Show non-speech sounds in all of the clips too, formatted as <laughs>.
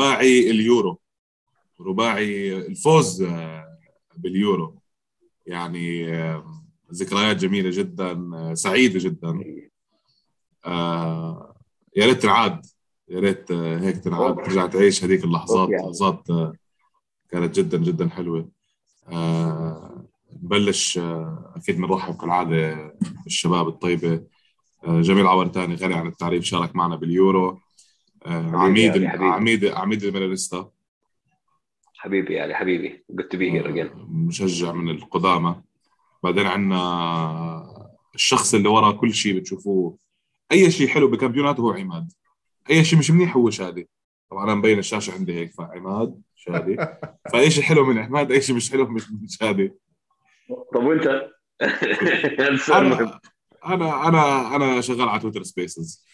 رباعي اليورو. رباعي الفوز آه، باليورو. يعني ذكريات جميلة جدا سعيدة جدا. يا ريت تنعاد. يا ريت هيك تنعاد. ترجع تعيش هذيك اللحظات. لحظات كانت جدا جدا حلوة. نبلش أكيد بنرحب كالعادة بالشباب الطيبة. جميل عورتاني غني عن التعريف شارك معنا باليورو. عميد عميد عميد الميلانيستا حبيبي يعني حبيبي. قلت بيه الرجال مشجع من القدامى. بعدين عندنا الشخص اللي ورا كل شيء بتشوفوه. أي شيء حلو بكامبيونات هو عماد. أي شيء مش منيح هو شادي. طبعا أنا مبين الشاشة عندي هيك فعماد شادي. <laughs> فأي شيء حلو من عماد أي شيء مش حلو مش من شادي. طب وأنت؟ <laughs> أنا أنا أنا أنا شغال على تويتر سبيسز.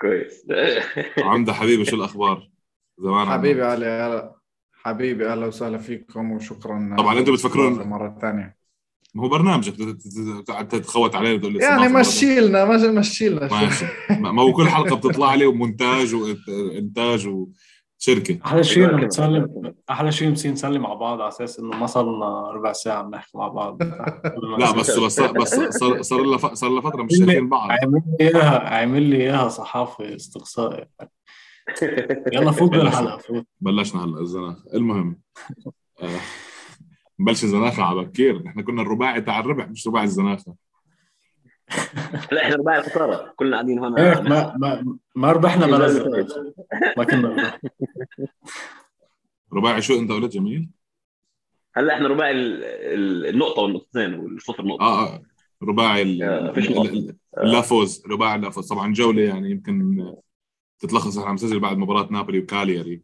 كويس. <laughs> عمده حبيبي شو الأخبار؟ زمان حبيبي علي هلا. حبيبي أهلا وسهلا فيكم وشكرا طبعا أنتم بتفكرون مرة ثانية ما هو برنامجك تخوت عليه تقول يعني مشي لنا مشي لنا ماشي ما هو كل حلقة بتطلع لي ومونتاج وإنتاج وشركه أحلى شيء نسلم أحلى شيء نسين نسلم مع بعض على أساس إنه ما صار لنا ربع ساعة بنحكي مع بعض. لا بس بس بس صار صار لنا صار لنا فترة مش شايفين بعض. عمل لي اياها عمل لي إياها صحافة استقصائي يلا فوت بالحلقة فوت بلشنا هلا الزناخ المهم آه. نبلش الزناخة على بكير. إحنا كنا الرباعي تاع الربح مش رباعي الزناخة. لا إحنا رباعي الخساره كلنا قاعدين هون. إيه ما ما ما ربحنا بلا ما كنا رباعي شو أنت قلت جميل؟ هلأ إحنا رباعي النقطة والنقطتين والصفر نقطة. آه آه. رباعي لا فوز. رباعي لا فوز. طبعا جولة يعني يمكن تتلخص إحنا عم نسجل بعد مباراة نابولي وكالياري.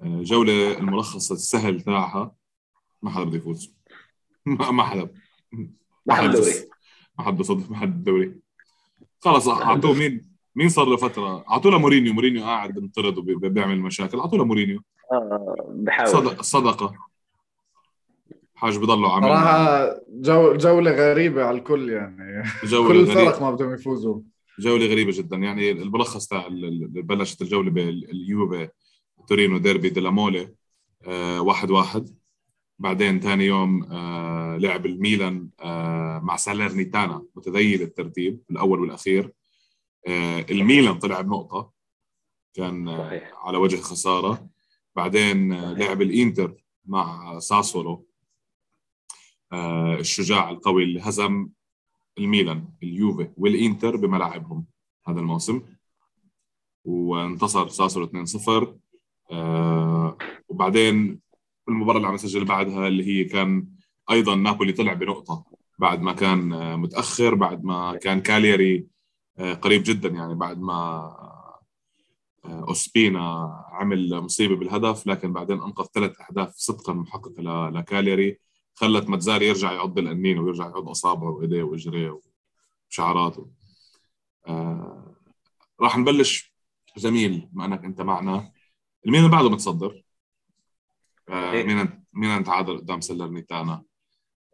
آه، جولة الملخص السهل تاعها ما حدا بده يفوز. <laughs> ما حدا. ما حدا ما حدا صدف ما حدا الدوري خلص أعطوه مين؟ مين صار له فترة؟ أعطوه لمورينيو. مورينيو قاعد بنطرد وبيعمل مشاكل. أعطوه لمورينيو. آه بحاول. صدق صدقة. حاج بضلوا عامل صراحة جو جولة غريبة على الكل يعني. جولة كل الفرق ما بدهم يفوزوا. جولة غريبة جدا. يعني الملخص تاع بلشت الجولة باليوفي تورينو ديربي ديلامولي آه واحد واحد. بعدين ثاني يوم آه لعب الميلان آه مع سالرنيتانا متذيل الترتيب الأول والأخير. آه الميلان طلع بنقطة كان آه على وجه خساره بعدين آه لعب الإنتر مع ساسولو. الشجاع القوي اللي هزم الميلان اليوفي والإنتر بملاعبهم هذا الموسم. وانتصر ساسولو 2-0 آه وبعدين المباراة اللي عم نسجل بعدها اللي هي كان أيضا نابولي طلع بنقطة بعد ما كان متأخر بعد ما كان كالياري آه، قريب جدا يعني بعد ما آه، أوسبينا عمل مصيبة بالهدف لكن بعدين أنقذ ثلاث أهداف صدقا محققة لكالياري خلت متزاري يرجع يعض الأنين ويرجع يعض أصابعه وإيديه وإجريه وشعراته آه راح نبلش جميل بما أنك أنت معنا المين بعده متصدر آه. مين مين تعادل قدام سلرنيتانا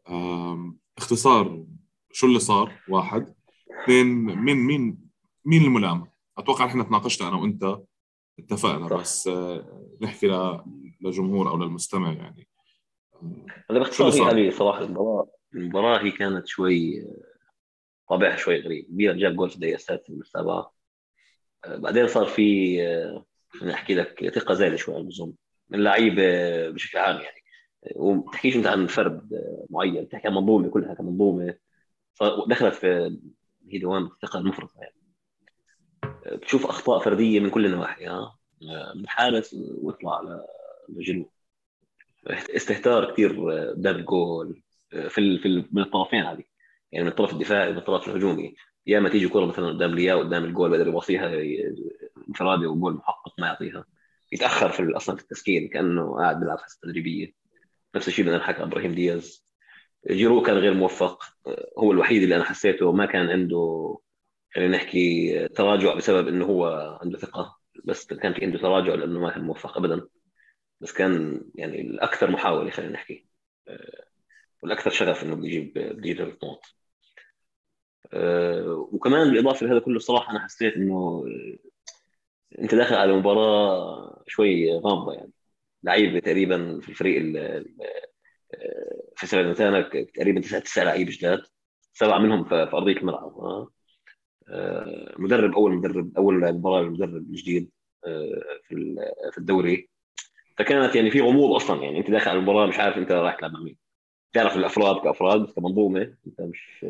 آه اختصار شو اللي صار؟ واحد. اثنين مين مين مين الملام أتوقع إحنا تناقشنا أنا وأنت اتفقنا بس آه نحكي لجمهور أو للمستمع يعني. هذا باختصار هي صراحة المباراه المباراة هي كانت شوي طابعها شوي غريب. ميلان جاب جول في الدقيقة السادسة من السابعه آه، بعدين صار في آه، أحكي لك ثقه زايدة شوي على اللزوم من اللعيبه بشكل عام يعني. وبتحكيش أنت عن فرد معين بتحكي عن منظومة كلها كمنظومة. دخلت في هي دوام الثقة المفرطة يعني. بتشوف أخطاء فردية من كل النواحي ها؟ الحارس واطلع لجنوب. استهتار كثير قدام الجول في في من الطرفين هذه. يعني من الطرف الدفاعي ومن الطرف الهجومي. يا اما تيجي كرة مثلا قدام لياو قدام الجول بقدر يوصيها انفرادي وجول محقق ما يعطيها. يتأخر في أصلا في التسكين كأنه قاعد بيلعب حصة تدريبية. نفس الشيء اللي حكى إبراهيم دياز. جيرو كان غير موفق. هو الوحيد اللي أنا حسيته ما كان عنده خلينا نحكي تراجع بسبب إنه هو عنده ثقة بس كان في عنده تراجع لأنه ما كان موفق ابدا. بس كان يعني الأكثر محاولة خلينا نحكي. والأكثر شغف إنه بده يجيب بده يجيب النقط وكمان بالإضافة لهذا كله صراحة أنا حسيت إنه انت داخل على مباراة شوي غامضة يعني. لعيبه تقريبا في الفريق في سيرنتانا تقريبا تسع تسع لعيبه جداد. سبعة منهم في أرضية الملعب آه، مدرب أول مدرب أول مباراة للمدرب الجديد آه، في في الدوري. فكانت يعني في غموض أصلا يعني. انت داخل على المباراة مش عارف انت رايح تلعب مع مين. تعرف الأفراد كأفراد بس كمنظومة انت مش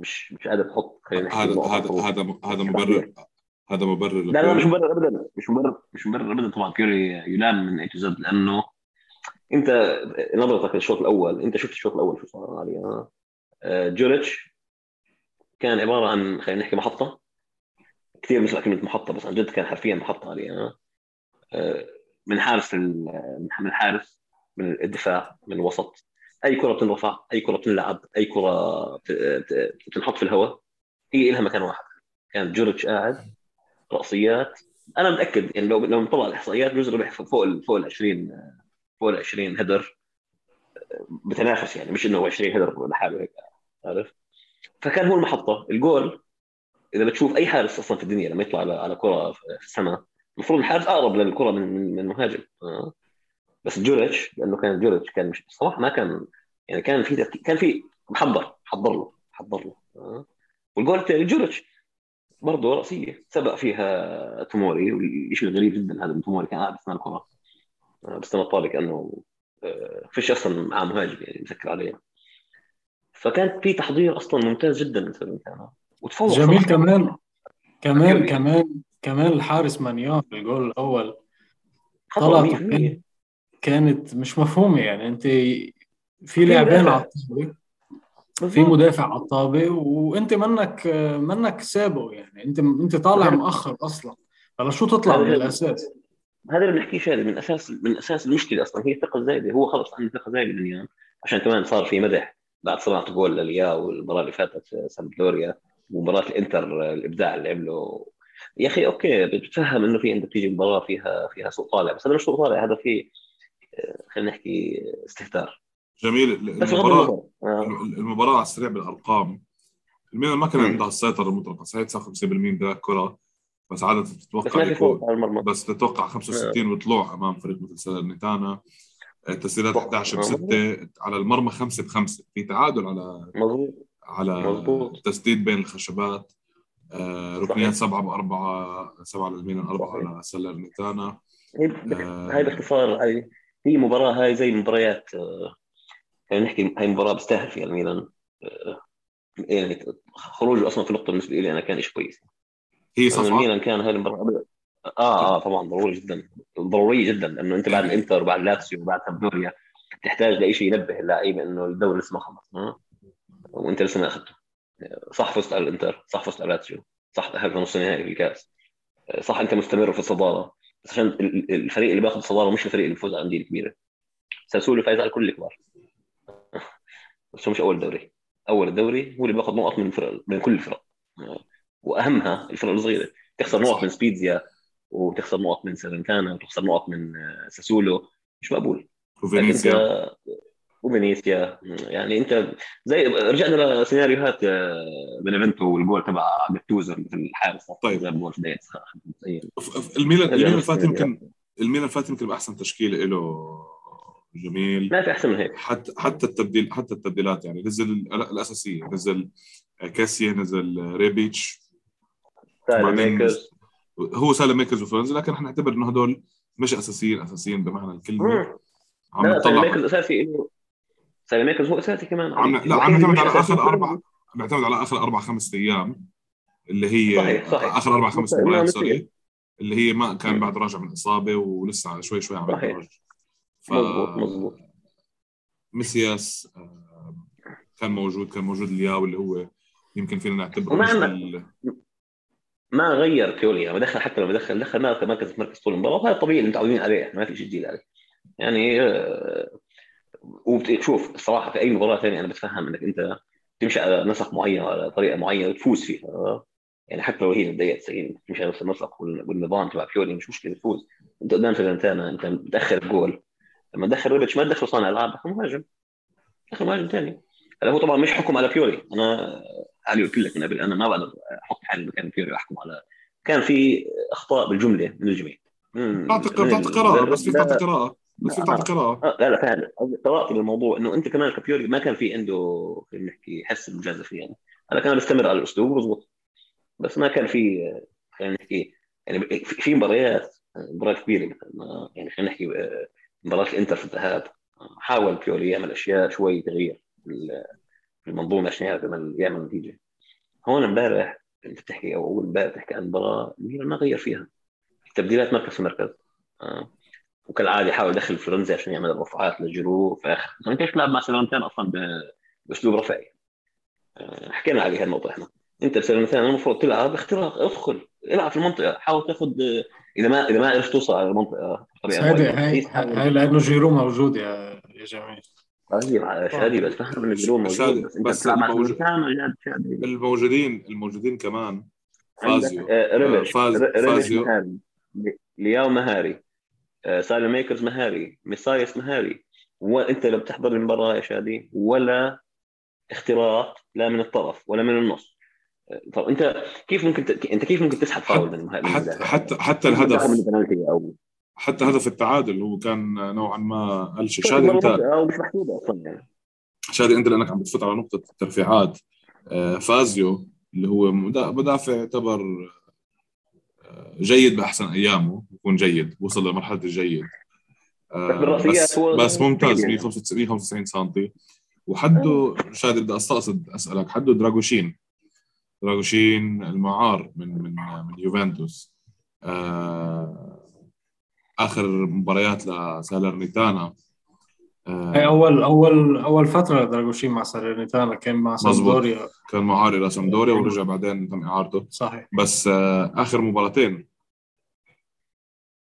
مش مش قادر تحط هذا هذا هذا هذا مبرر. هذا مبرر لا لا مش مبرر ابدا. مش مبرر مش مبرر ابدا. طبعا بيولي يلام من A to Z لأنه أنت نظرتك للشوط الأول أنت شفت الشوط الأول شو صار؟ علي آه. جوريتش كان عبارة عن خلينا نحكي محطة. كثير مثل كلمة محطة بس عن جد كان حرفيا محطة علي آه. من حارس من الحارس من الدفاع من الوسط. أي كرة بتنرفع أي كرة بتنلعب أي كرة بتنحط في الهواء هي لها مكان واحد. كان جورج قاعد رأسيات. أنا متأكد يعني لو لو نطلع الإحصائيات بجوز ربح فوق فوق ال 20 فوق ال 20 هيدر بتنافس يعني مش إنه 20 هيدر لحاله هيك عارف؟ فكان هو المحطة. الجول إذا بتشوف أي حارس أصلا في الدنيا لما يطلع على كرة في السماء المفروض الحارس أقرب للكرة من من المهاجم آه. بس جوريتش لأنه كان جوريتش كان مش صراحة ما كان يعني كان في كان في محضر حضر له حضر له. آه. والجول الثاني جوريتش. برضه راسيه سبق فيها توموري والشيء الغريب جدا هذا توموري كان قاعد بيستنى الكره آه، بيستنى الطابه كانه آه، فيش أصلا معاه مهاجم يعني مسكر عليه. فكان في تحضير أصلا ممتاز جدا من سالرنيتانا وتفوق جميل كمان كمان كمان كمان الحارس مانيان في الجول الأول طلع كانت مش مفهومة يعني أنت في لاعبين على في مدافع على الطابة وانت منك منك سابقه يعني. انت انت طالع مؤخر أصلا. فلا شو تطلع من الأساس؟ هذا اللي بنحكيه شادي من أساس من أساس المشكلة أصلا. هي الثقه الزايده هو خلص عنده ثقة زايدة من يعني عشان كمان صار في مدح بعد صناعه جول للياو والمباراة اللي فاتت سامبدوريا ومباراة الإنتر الإبداع اللي عمله. يا أخي OK بتفهم إنه في عندك تيجي مباراة فيها فيها سوء طالع. بس هذا مش سوء طالع هذا في خلينا نحكي استهتار. جميل المباراه آه. المباراة على السريع بالأرقام. الميلان ما كان عندها السيطرة المطلقة صحيح 59% امتلاك كره بس عادة تتوقع بس, بس تتوقع 65 وطلوع أمام فريق مثل سالرنيتانا تسديدات 11 ب 6 على المرمى 5 ب 5 في تعادل على مظبوط. على مزبوط. تسديد بين الخشبات. آه ركنيات 7 ب 4 7 للميلان 4 على سالرنيتانا هاي آه. باختصار هاي هي مباراة هاي زي مباريات آه يعني نحكي هاي مباراه بيستاهل فيها الميلان. آه، يعني خروجه أصلا في النقطه بالنسبة لي أنا كان شيء كويس. هي صفعه الميلان كان هاي المباراة آه آه طبعا ضروري جدا. ضرورية جدا لأنه أنت بعد الانتر وبعد لاتسيو وبعد سامبدوريا تحتاج لشيء ينبه اللعيبة إنه الدوري لسه ما خلص آه؟ وانت لسه ما أخذته. صح فزت على الانتر صح فزت على لاتسيو صح تأهلت نص النهائي في الكاس. صح أنت مستمر في الصدارة. بس عشان الفريق اللي بياخذ الصدارة مش الفريق اللي بيفوز على الانديه الكبيره ساسولو فايز على كل الكبار. بس هو مش أول دوري. أول الدوري هو اللي بياخذ نقط من الفرق من كل الفرق. وأهمها الفرق الصغيرة. تخسر نقط من سبيدزيا وتخسر نقط من سيرنتانا وتخسر نقط من ساسولو. مش مقبول. وفينيسيا. وفينيسيا. يعني انت زي رجعنا لسيناريوهات بنفنتو والجول تبع جاتوزو في الحارس. طيب. جاب في الميلان الميلان الفات يمكن الميلان الفات يمكن بأحسن تشكيلة له جميل. ما في أحسن من هيك. حتى حتى التبديل حتى التبديلات يعني. نزل الأساسية. نزل كيسيه نزل ريبيتش ميكرز هو ساليميكرز وفلورنزي لكن إحنا نعتبر إنه هدول مش أساسيين أساسيين بمعنى الكلمة. عم نطلع. ميكرز أساسي ساليميكرز هو أساسي كمان. عم لا عم نعتمد على آخر أربع نعتمد على آخر أربع خمس أيام اللي هي صحيح صحيح. آخر أربع خمس مباريات sorry اللي هي ما كان بعد راجع من إصابة ولسه شوي شوي عم يتدرج ف... مظبوط مظبوط مسياس آه، كان موجود كان موجود الياو اللي هو يمكن فينا نعتبره مش بال... ما غير بيولي يعني دخل حتى لما دخل دخل مركز مركز طول المباراه وهذا الطبيعي اللي متعودين عليه ما في شيء جديد عليه. يعني آه، وشوف الصراحة في أي مباراة ثانية أنا بتفهم إنك أنت تمشي على نسق معين على طريقة معينة وتفوز فيها يعني حتى لو هي 90 تمشي على نفس النسق والنظام تبع بيولي مش مشكلة تفوز. أنت قدام فيرنتانا أنت متأخر الجول. لما تدخل ريبتش ما تدخل صانع ألعاب دخل مهاجم. دخل مهاجم ثاني هلا هو طبعا مش حكم على بيوري أنا علي قلت لك من قبل أنا ما بقدر أحط حالي مكان بيوري وأحكم على كان في أخطاء بالجملة من الجميع. تعطي تعطي قراءة بس في قراءة. بس في قراءة. لا لا فعلا. قراءتي للموضوع إنه أنت كمان كبيوري ما كان في عنده خلينا نحكي حس المجازفه يعني. هذا كان بيستمر على الأسلوب وبزبط. بس ما كان في خلينا نحكي يعني في مباريات مباريات كبيرة مثلا. يعني خلينا نحكي آه، مباراة الإنتر في الذهاب. حاول بيولي يعمل أشياء شوي تغيير في المنظومة عشان يعمل يعمل نتيجة. هون امبارح أنت بتحكي أو أول امبارح بتحكي عن مباراة ما غير فيها. تبديلات مركز في مركز. آه. وكالعادة حاول يدخل فلورنزي عشان يعمل الرفعات لجيرو في اخر ليش تلعب مع سالرنيتانا أصلا بأسلوب رفعي. آه. حكينا على هالنقطه إحنا. انت سالرنيتانا المفروض تلعب اختراق ادخل العب في المنطقة حاول تاخذ إذا ما إذا ما عرفت توصل على المنطقة بطريقة هاي هاي لأنه جيرو موجود يا يا جميل هي شادي بس فهم ان جيرو موجود. بس, بس الموجود... الموجودين الموجودين كمان فازيو. آه فاز... فازيو. لياو مهاري. آه ساليميكرز مهاري. ميسياس مهاري. وانت لو بتحضر المباراه يا شادي ولا اختراق لا من الطرف ولا من النص. طب انت كيف ممكن ت... انت كيف ممكن تسحب فاول من حتى حتى حتى الهدف أو حتى هدف التعادل هو كان نوعا ما قال شيء شادي انت مش محسوبة أصلا يعني. شادي أنت لأنك عم بتفوت على نقطة الترفيعات آه، فازيو اللي هو مدافع يعتبر آه، جيد بأحسن أيامه يكون جيد وصل لمرحلة الجيد. آه، بس, بس ممتاز 195 سم وحده شادي بدي استقصد أسألك حده دراغوشين. دراغوشين المعار من من من يوفنتوس. آه آخر مباريات لسالرنيتانا. آه هي اول اول أول فترة دراغوشين مع سالرنيتانا كان مع سامبدوريا. كان معار لسامبدوريا ورجع بعدين تم إعارته. صحيح. بس آه آخر مباراتين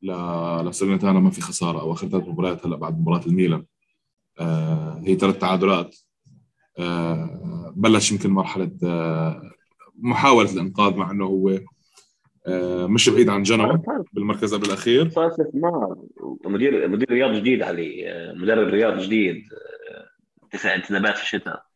لسالرنيتانا ما في خسارة أو آخر ثلاث مباريات هلا بعد مباراة الميلان. آه هي ثلاث تعادلات. آه بلش يمكن مرحلة آه محاولة الإنقاذ مع إنه هو آه، مش بعيد عن جنوة بالمركز قبل الاخير صار استثمار مدير مدير رياض جديد علي آه، مدرب رياض جديد آه، تسع انتدابات في الشتاء.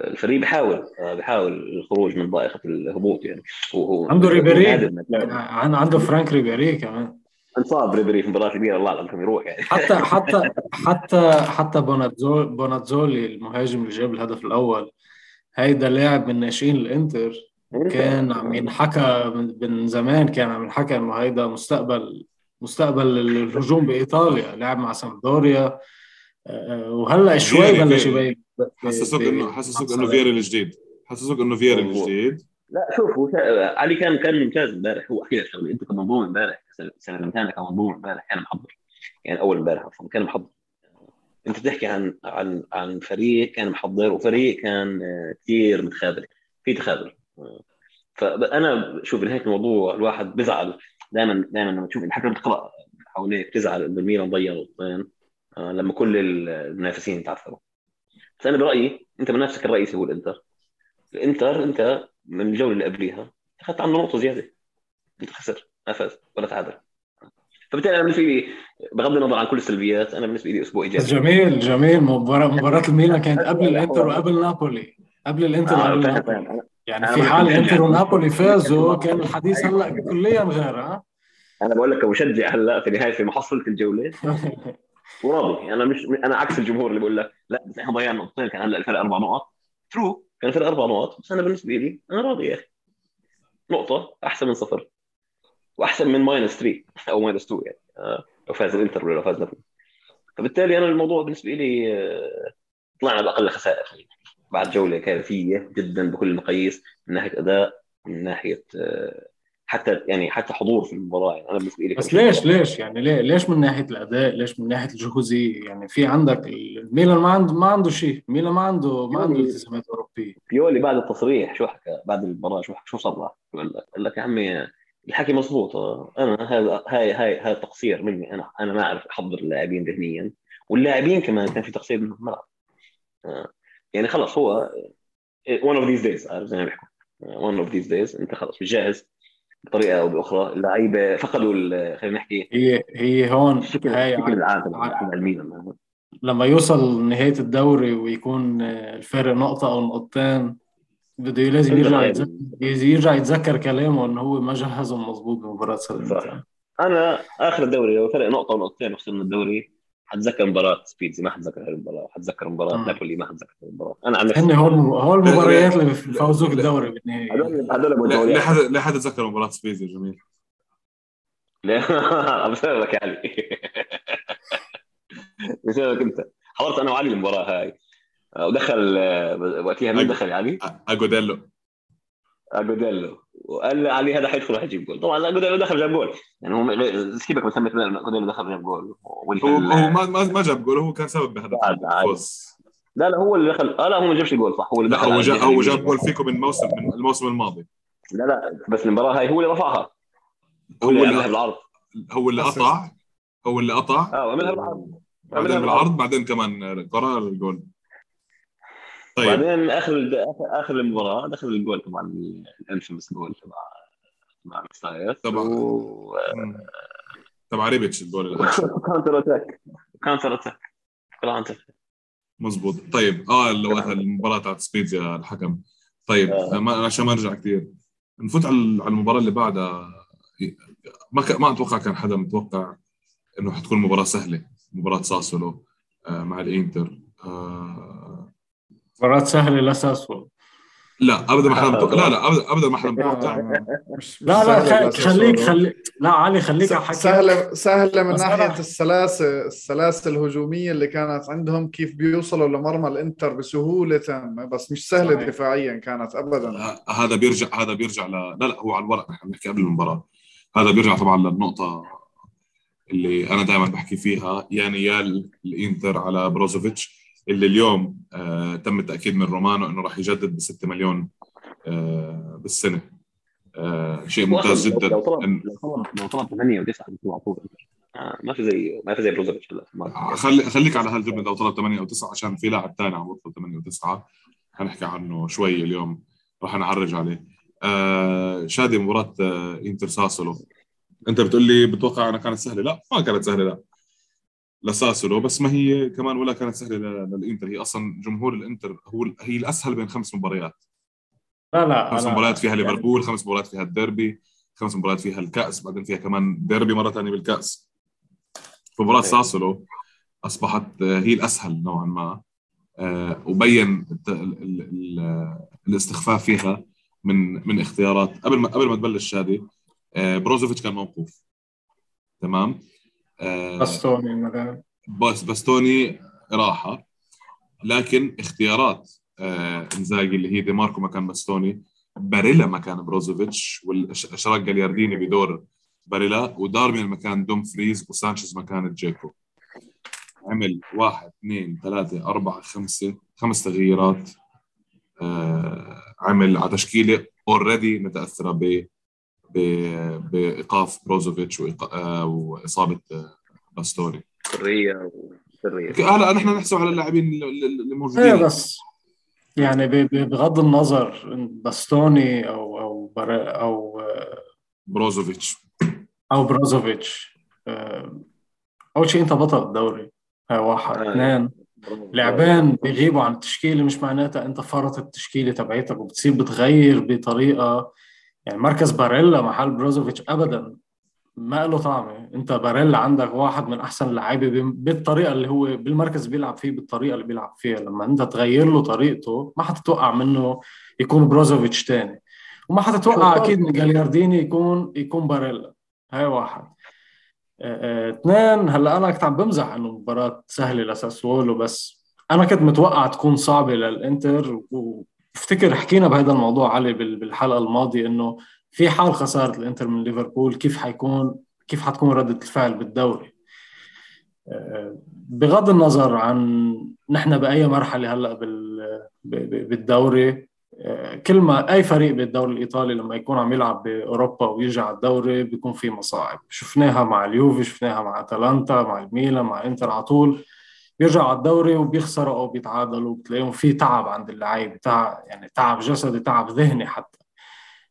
الفريق بيحاول بيحاول الخروج من ضائقة الهبوط يعني. وهو عنده ريبيري؟ عنده فرانك ريبيري كمان. انصاب ريبيري في مباراة كبيرة الله اعلم يروح يعني. حتى <laughs> حتى حتى حتى بوناتزولي بوناتزولي المهاجم اللي جاب الهدف الأول هيدا لاعب من ناشئين الإنتر. كان عم ينحكى من زمان كان عم ينحكى إنه هيدا مستقبل مستقبل الهجوم بإيطاليا لعب مع سامبدوريا. آه، وهلأ شوي بلش يبين حسسوك انه حسسوك إنه فيري الجديد حسسوك إنه فيري الجديد لا شوف علي كان كان ممتاز إمبارح. هو احكي لك شغله انت كمنظومه إمبارح. السنة اللي كان كمنظومه إمبارح كان محضر. يعني أول إمبارح أصلا كان محضر. أنت بتحكي عن عن عن فريق كان محضر وفريق كان آه، كثير متخاذل. في تخاذل. فأنا شوف نهايه الموضوع الواحد بزعل دائما دائما لما تشوف الحكم بتقرأ حواليك تزعل إنه الميلان ضيع نقطتين آه، لما كل المنافسين تعثروا بس أنا برأيي أنت منافسك الرئيسي هو الإنتر. الإنتر أنت من الجولة اللي قبليها أخذت عنه نقطة زيادة. أنت خسر ما فاز ولا تعادل. فبالتالي أنا بالنسبة لي بغض النظر عن كل السلبيات أنا بالنسبة لي أسبوع إيجابي. جميل جميل. مباراة مباراة الميلان كانت قبل الإنتر وقبل نابولي. قبل الإنتر آه وقبل نابولي. يعني في حال إنتر ونابولي فازوا كان الحديث هلأ كليا غير ها؟ أنا بقول لك كمشجع هلأ في نهايه في محصله الجولة. <laughs> وراضي. أنا مش أنا عكس الجمهور اللي بقول لك لأ بس إحنا ضيعنا نقطتين كان هلأ الفرق أربع نقط. true كان الفرق أربع نقط بس أنا بالنسبة لي أنا راضي يا أخي. نقطة أحسن من صفر. وأحسن من minus 3 <laughs> أو minus 2 يعني. آه، لو فاز الانتر ولا لو فاز نابولي فبالتالي أنا الموضوع بالنسبة لي آه، طلعنا بأقل خسائر بعد جولة كارثيه جدا بكل المقاييس من ناحية أداء من ناحية آه، حتى يعني حتى حضور في المباراة. يعني أنا بالنسبة لي بس ليش ليش؟ يعني ليه ليش من ناحية الأداء؟ ليش من ناحية الجهوزية؟ يعني في عندك الميلان ما عنده ما عنده شيء. ميلان ما عنده ما عنده التزامات أوروبية. بيولي بعد التصريح شو حكى بعد المباراة؟ شو شو صرح قال لك يا عمي الحكي مضبوط أنا هذا هاي هاي هذا تقصير مني. أنا أنا ما أعرف أحضر اللاعبين ذهنيا واللاعبين كمان كان في تقصير منهم. الملعب. يعني خلص هو one of these days عارف؟ زي ما بيحكوا. one of these days انت خلص جاهز بطريقة أو بأخرى. اللعيبة فقدوا خلينا نحكي. هي هي هون هاي العالم لما يوصل نهاية الدوري ويكون الفرق نقطة أو نقطتين بده لازم يرجع يتذكر يرجع يتذكر كلامه إنه هو ما جهزهم مضبوط بمباراة صح. أنا آخر الدوري لو فرق نقطة ونقطتين وصلنا الدوري حتذكر مباراة سبيدزيا ما حتذكر هاي المباراة حتذكر مباراة نابولي ما حتذكر المباراة أنا عن نفسي هن هول هول المباريات اللي بفوزوا بالدوري بالنهاية هذول هذول ليه حدا ليه حدا تذكر مباراة سبيدزيا جميل. ليه؟ <laughs> بسألك يا علي. <laughs> بسألك أنت. حضرت أنا وعلي المباراة هاي. ودخل وقتها مين دخل علي؟ أجوديلو. اجوديلو وقال علي هذا حيدخل راح يجيب جول. طبعا اجوديلو دخل جاب جول. يعني هو سيبك من سميت اجوديلو دخل جاب جول. هو هو ما ما جاب جول هو كان سبب بهدف الفوز. لا لا هو اللي دخل آه لا هو ما جابش جول صح. هو اللي دخل هو جاب هو جاب جول فيكم من الموسم من الموسم الماضي. لا لا بس المباراة هاي هو اللي رفعها. هو اللي عملها بالعرض. هو اللي قطع؟ هو اللي قطع؟ آه عملها بالعرض. بعدين بالعرض بعدين كمان قرار الجول. طيب. بعدين آخر آخر المباراة دخل الجول طبعا الأنفيمس جول تبع مع مستاير طبعا. و... تبع ريبيتش الجول <laughs> كاونتر أتاك. كاونتر أتاك. مزبوط طيب. آه اللي وقتها المباراة تاعت سبيدزيا الحكم. طيب. آه. عشان ما أرجع كثير نفوت على المباراة اللي بعدها. ما ك... ما أتوقع كان حدا متوقع إنه حتكون مباراة سهلة. مباراة ساسولو آه مع الإنتر. آه مباراة سهلة لساسولو لا أبدا ما متوقع لا لا ابدا أبدا ما حدا متوقع لا لا خليك خليك لا علي خليك على حكي سهله سهلة من ناحية السلاسل السلاسل الهجومية اللي كانت عندهم كيف بيوصلوا لمرمى الإنتر بسهولة بس مش سهلة صحيح. دفاعيا كانت ابدا. هذا بيرجع هذا بيرجع ل... لا لا هو على الورق. نحن بنحكي قبل المباراة. هذا بيرجع طبعا للنقطة اللي أنا دائما بحكي فيها. يا نيال الإنتر على بروزوفيتش اللي اليوم آه تم التأكيد من رومانو إنه راح يجدد ب 6 مليون آه بالسنة. آه شيء ممتاز جدا. لو طلب لو طلب 8 و9 ما في زي ما في زي بروزوفيتش هلا خلي خليك على هالجملة لو طلب 8 أو 9 عشان في لاعب ثاني عم يطلب 8 و9 حنحكي عنه شوي اليوم راح نعرج عليه. آه شادي مباراة آه إنتر ساسولو. أنت بتقول لي بتوقع إنها كانت سهلة؟ لا ما كانت سهلة لا. لساسولو بس ما هي كمان ولا كانت سهلة للإنتر. هي أصلا جمهور الإنتر هو هي الأسهل بين خمس مباريات. لا لا خمس مباريات فيها يعني ليفربول خمس مباريات فيها الديربي خمس مباريات فيها الكأس بعدين فيها كمان ديربي مرة ثانية بالكأس. مباراة ساسولو أصبحت هي الأسهل نوعا ما. آه، وبين الاستخفاف فيها من من اختيارات. قبل ما قبل ما تبلش شادي آه، بروزوفيتش كان موقوف. تمام؟ آه، باستوني مثلا. بس باستوني راحة. لكن اختيارات آه، إنزاجي اللي هي دي ماركو مكان باستوني باريلا مكان بروزوفيتش واشراك جاليارديني بدور باريلا ودارمين مكان دومفريز وسانشيز مكان دجيكو. عمل واحد اثنين ثلاثة أربعة خمسة خمس تغييرات آه عمل على تشكيلة already متأثرة ب بإيقاف بروزوفيتش آه، وإصابة آه، باستوني سرية سرية. هلا نحن نحسب على اللاعبين اللي موجودين. إيه بس يعني بغض النظر باستوني أو أو أو آه، بروزوفيتش. أو بروزوفيتش أول شيء أنت بطل الدوري. هاي واحد اثنين. لاعبين بيغيبوا عن التشكيلة مش معناتها أنت فرط التشكيلة تبعيتك وبتصير بتغير بطريقة يعني مركز باريلا محل بروزوفيتش ابدا ما له طعمه أنت باريلا عندك واحد من أحسن اللعيبه بالطريقة اللي هو بالمركز بيلعب فيه بالطريقة اللي بيلعب فيها. لما أنت تغير له طريقته ما حتتوقع منه يكون بروزوفيتش تاني. وما حتتوقع أكيد من جاليارديني يكون يكون باريلا. هاي واحد. اثنين هلأ أنا كنت عم بمزح إنه مباراة سهلة لساسولو بس أنا كنت متوقع تكون صعبة للإنتر افتكر حكينا بهذا الموضوع علي بالحلقة الماضية إنه في حال خسارة الإنتر من ليفربول كيف حيكون كيف حتكون ردة الفعل بالدوري؟ آه، بغض النظر عن نحن بأي مرحلة هلأ بالدوري آه، كل ما أي فريق بالدوري الإيطالي لما يكون عم يلعب بأوروبا ويجي على الدوري بيكون في مصاعب. شفناها مع اليوفي شفناها مع أتلانتا مع الميلان مع إنتر على طول. بيرجعوا على الدوري وبيخسروا أو بيتعادلوا بتلاقيهم في تعب عند اللعيبه تعب يعني تعب جسدي تعب ذهني حتى.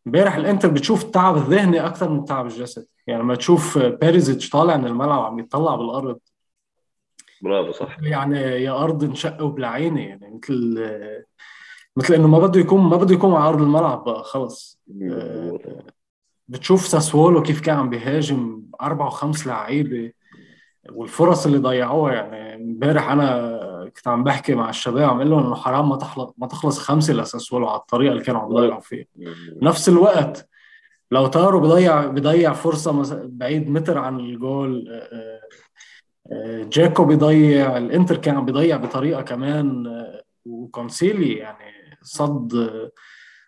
امبارح الإنتر بتشوف التعب الذهني أكثر من التعب الجسدي يعني لما تشوف بيريزيتش طالع من الملعب عم يطلع بالأرض. برافو صح. يعني يا أرض انشق وبلعيني يعني مثل مثل إنه ما بده يكون ما بده يكون على أرض الملعب بقى خلص. آه، بتشوف ساسولو كيف كان عم بيهاجم أربع وخمس لعيبة. والفرص اللي ضيعوها يعني امبارح أنا كنت عم بحكي مع الشباب عم لهم إنه حرام ما تخلص ما تخلص خمسه لساسولو على الطريقة اللي كانوا عم يضيعوا فيها. نفس الوقت لوتارو بضيع بضيع فرصة بعيد متر عن الجول آه، آه، دجيكو بيضيع الإنتر كان عم بيضيع بطريقة كمان وكونسيلي يعني صد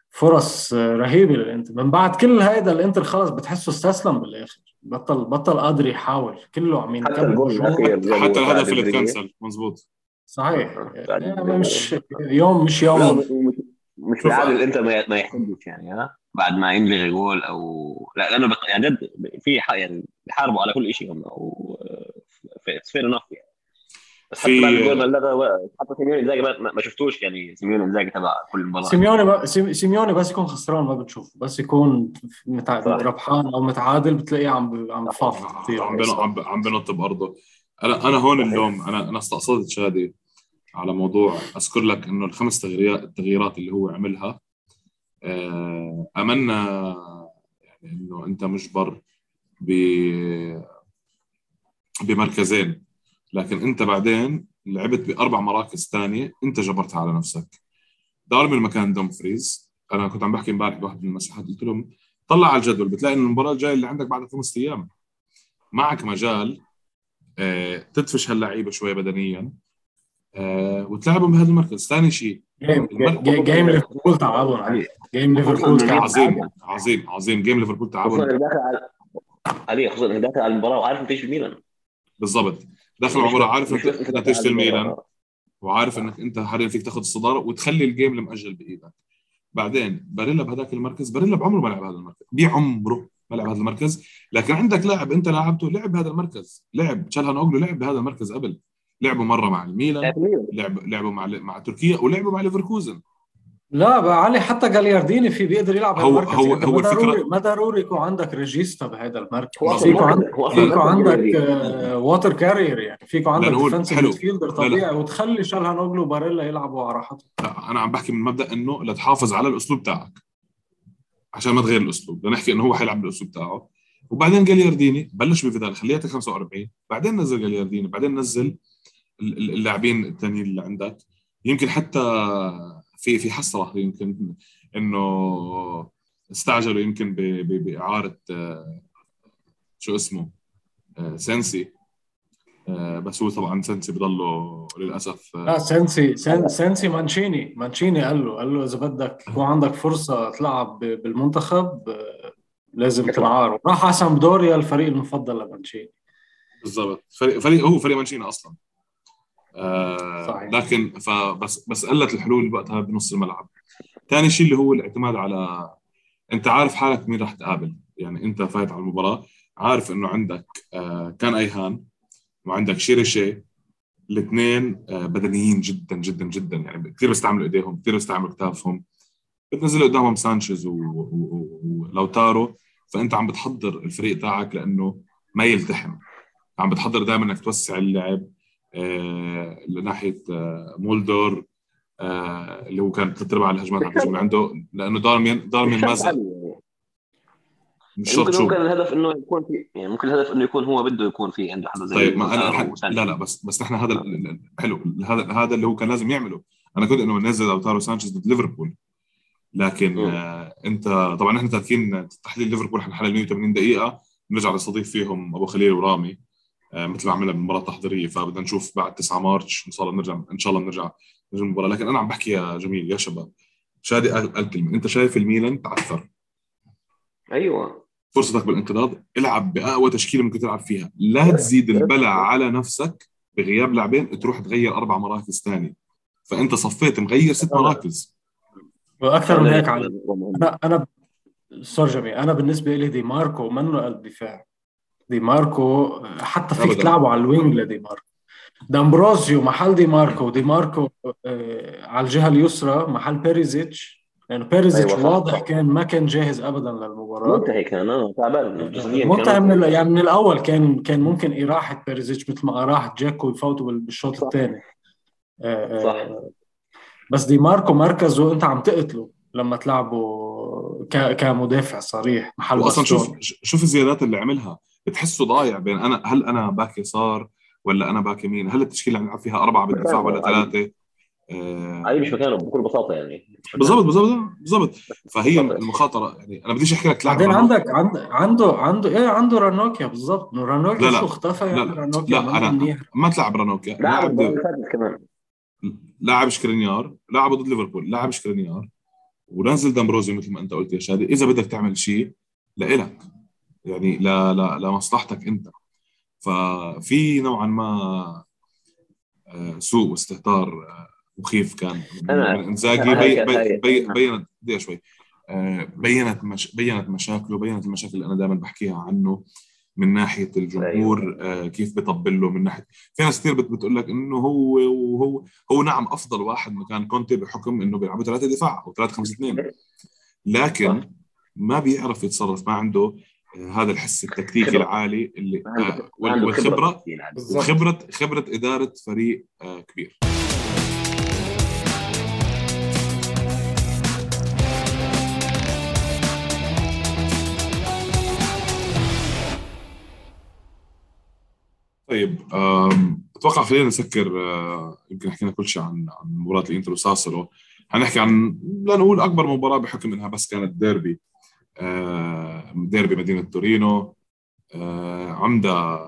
فرص رهيبة للإنتر. من بعد كل هيدا الإنتر خلص بتحسه استسلم بالآخر. بطل بطل قادر يحاول. كله عم حتى الجول حتى الهدف اللي تكنسل مزبوط صحيح. يعني مش يوم مش يوم. مش بالعاده الانتر ما يحبش يعني ها؟ بعد ما ينلغي جول أو لا لأنه يعني جد في يعني بيحاربوا على كل شيء هم أو fair enough يعني. بس حتى في... بعد الجول ما لغى حتى سيموني إنزاجي ما شفتوش يعني سيموني إنزاجي تبع كل المباراه سيموني ب... سيموني بس يكون خسران ما بتشوفه بس يكون متع... ربحان أو متعادل بتلاقيه عم عم بفاف كثير عم عم عم بنط بارضه أنا أنا هون اللوم أنا أنا استقصدت شادي على موضوع أذكر لك إنه الخمس تغييرات التغييرات اللي هو عملها. آه، امنا يعني إنه أنت مجبر ب بمركزين. لكن انت بعدين لعبت بأربع مراكز ثانية انت جبرتها على نفسك. دارمي مكان دومفريز. أنا كنت عم بحكي امبارح بواحد من المساحات قلت لهم طلع على الجدول بتلاقي إن المباراة الجاية اللي عندك بعد خمس أيام. معك مجال آه، تدفش هاللعيبة شوي بدنيا آه، وتلعبهم بهذا المركز. ثاني شيء game ليفربول تعبوا عليه. game ليفربول عظيم عظيم عظيم. game ليفربول تعبوا عليه خصوصا انك داخل على المباراة وعارف نتيجه الميلان بالضبط. داخل المباراه عارف نتيجه الميلان. وعارف إنك إنت حاليا فيك تاخذ الصدارة وتخلي ال game المأجل بإيدك. بعدين باريلا بهذاك المركز. باريلا بعمره ما لعب هذا المركز. بعمره ما لعب هذا المركز. لكن عندك لاعب أنت لاعبته لعب هذا المركز. لعب تشالهان أوغلو لعب بهذا المركز قبل. لعبوا مرة مع الميلان لعب لعبوا مع مع تركيا ولعبوا مع ليفركوزن. لا بقى علي حتى جاليارديني في بيقدر يلعب هو المركز. هو يعني هو الفكرة ما ضروري يكون عندك ريجيستا بهذا المركز. فيكو عندك فيكو عندك water carrier يعني. فيكو عندك defensive fielder طبيعي وتخلي شالهان اوغلو وباريلا يلعبوا على راحتهم. أنا عم بحكي من مبدأ إنه لتحافظ على الأسلوب تاعك عشان ما تغير الأسلوب. لنحكي إنه هو حيلعب بالأسلوب تاعه وبعدين جاليارديني بلش بفيدال خليتك 45 بعدين نزل جاليارديني بعدين نزل اللاعبين الثانيين اللي عندك. يمكن حتى في في حسره يمكن إنه استعجلوا يمكن بإعارة آه، شو اسمه آه، سنسي آه، بس هو طبعا سنسي بضله للأسف آه. سينسي سينسي مانشيني مانشيني قال له قال له إذا بدك يكون عندك فرصة تلعب بالمنتخب لازم تنعار راح على سامبدوريا الفريق المفضل لمانشيني. بالضبط. فريق فريق هو فريق مانشيني أصلا. لكن فبس بس قلت الحلول وقتها بنص الملعب. ثاني شيء اللي هو الاعتماد على انت عارف حالك مين راح تقابل. يعني انت فايت على المباراة عارف انه عندك آه كان ايهان وعندك شيريشي الاثنين آه بدنيين جدا جدا جدا. يعني كثير بيستعملوا إيديهم كثير بيستعملوا كتافهم. بتنزل قدامهم سانشيز ولوتارو فأنت عم بتحضر الفريق تاعك لأنه ما يلتحم. عم بتحضر دائما إنك توسع اللعب. لناحية آه، مولدور آه، اللي هو كان ثلاث ارباع الهجمات عم من <laughs> عنده لأنه دارمين دارمين ما زال <laughs> مش ممكن ممكن الهدف إنه يكون في يعني ممكن الهدف إنه يكون هو بده يكون في عنده حدا زي طيب ما أنا لا لا بس بس نحن هذا حلو. هذا هذا اللي هو كان لازم يعمله. أنا كنت إنه ننزل لاوتارو سانشيز ضد ليفربول. لكن آه أنت طبعا إحنا تاركين تحليل ليفربول حنحلل 180 دقيقة. نرجع نستضيف فيهم أبو خليل ورامي. آه، مثل ما عملنا بالمباراه التحضيريه فبدنا نشوف بعد 9 مارس إن شاء الله نرجع إن شاء الله نرجع نرجع المباراة. لكن أنا عم بحكي يا جميل يا شباب شادي قال كلمة. أنت شايف الميلان تعثر؟ أيوه. فرصتك بالانقضاض العب بأقوى تشكيلة ممكن تلعب فيها. لا تزيد البلة على نفسك بغياب لاعبين تروح تغير أربع مراكز ثانية فأنت صفيت مغير ست مراكز. وأكثر من هيك على أنا أنا sorry أنا بالنسبة لي دي ماركو منه قلب دفاع دي ماركو حتى فيك تلعبوا على ال wing لدي ماركو. دامبروزيو محل دي ماركو دي ماركو آه على الجهة اليسرى محل بيريزيتش. لأنه يعني بيريزيتش أيوة واضح كان ما كان جاهز ابدا للمباراة. منتهي كان آه تعبان منتهي من يعني من الأول كان كان ممكن إراحة بيريزيتش مثل ما اراحه دجيكو يفوتوا بالشوط الثاني. آه، صح. بس دي ماركو مركزه أنت عم تقتله لما تلعبه. كمدافع صريح محل أصلا شوف شوف الزيادات اللي عملها. بتحسه ضايع بين أنا هل أنا باك يسار ولا أنا back يمين؟ هل التشكيلة اللي عم فيها أربعة بالدفاع ولا ثلاثة؟ آه علي مش مكانه بكل بساطة يعني. بالضبط بالضبط بالضبط. فهي المخاطرة يعني أنا بديش أحكي لك لاعب بعدين عندك عنده عنده إيه عنده رانوكيا بالضبط. رانوكيا لا لا. شو اختفى يعني؟ لا رانوكيا لا أنا ما تلعب رانوكيا. لاعب كمان. لاعب شكرينيار لاعب ضد ليفربول لاعب شكرينيار. ونزل دامبروزيو مثل ما أنت قلت يا شادي. إذا بدك تعمل شيء لإلك. يعني لا لا لمصلحتك انت. ففي نوعا ما آه، سوء واستهتار آه، مخيف كان. من إنزاجي بي بي بي بينت دقيقة شوي. آه، بينت مش بينت مشاكله بينت المشاكل اللي أنا دائما بحكيها عنه من ناحية الجمهور أيوة. كيف بيطبل له من ناحية في ناس كثير بتقول لك إنه هو وهو هو نعم أفضل واحد مكان كونتي بحكم إنه بيلعبوا ثلاثة دفاع أو ثلاثة خمسة اثنين. لكن ما بيعرف يتصرف ما عنده هذا الحس التكتيكي العالي اللي آه والخبره وخبره خبرة إدارة فريق آه كبير. طيب أتوقع خلينا نسكر آه، يمكن حكينا كل شيء عن عن مباراة الإنتر وساسولو. حنحكي عن لا نقول أكبر مباراة بحكم إنها بس كانت ديربي ديربي مدينة تورينو آه، عمدة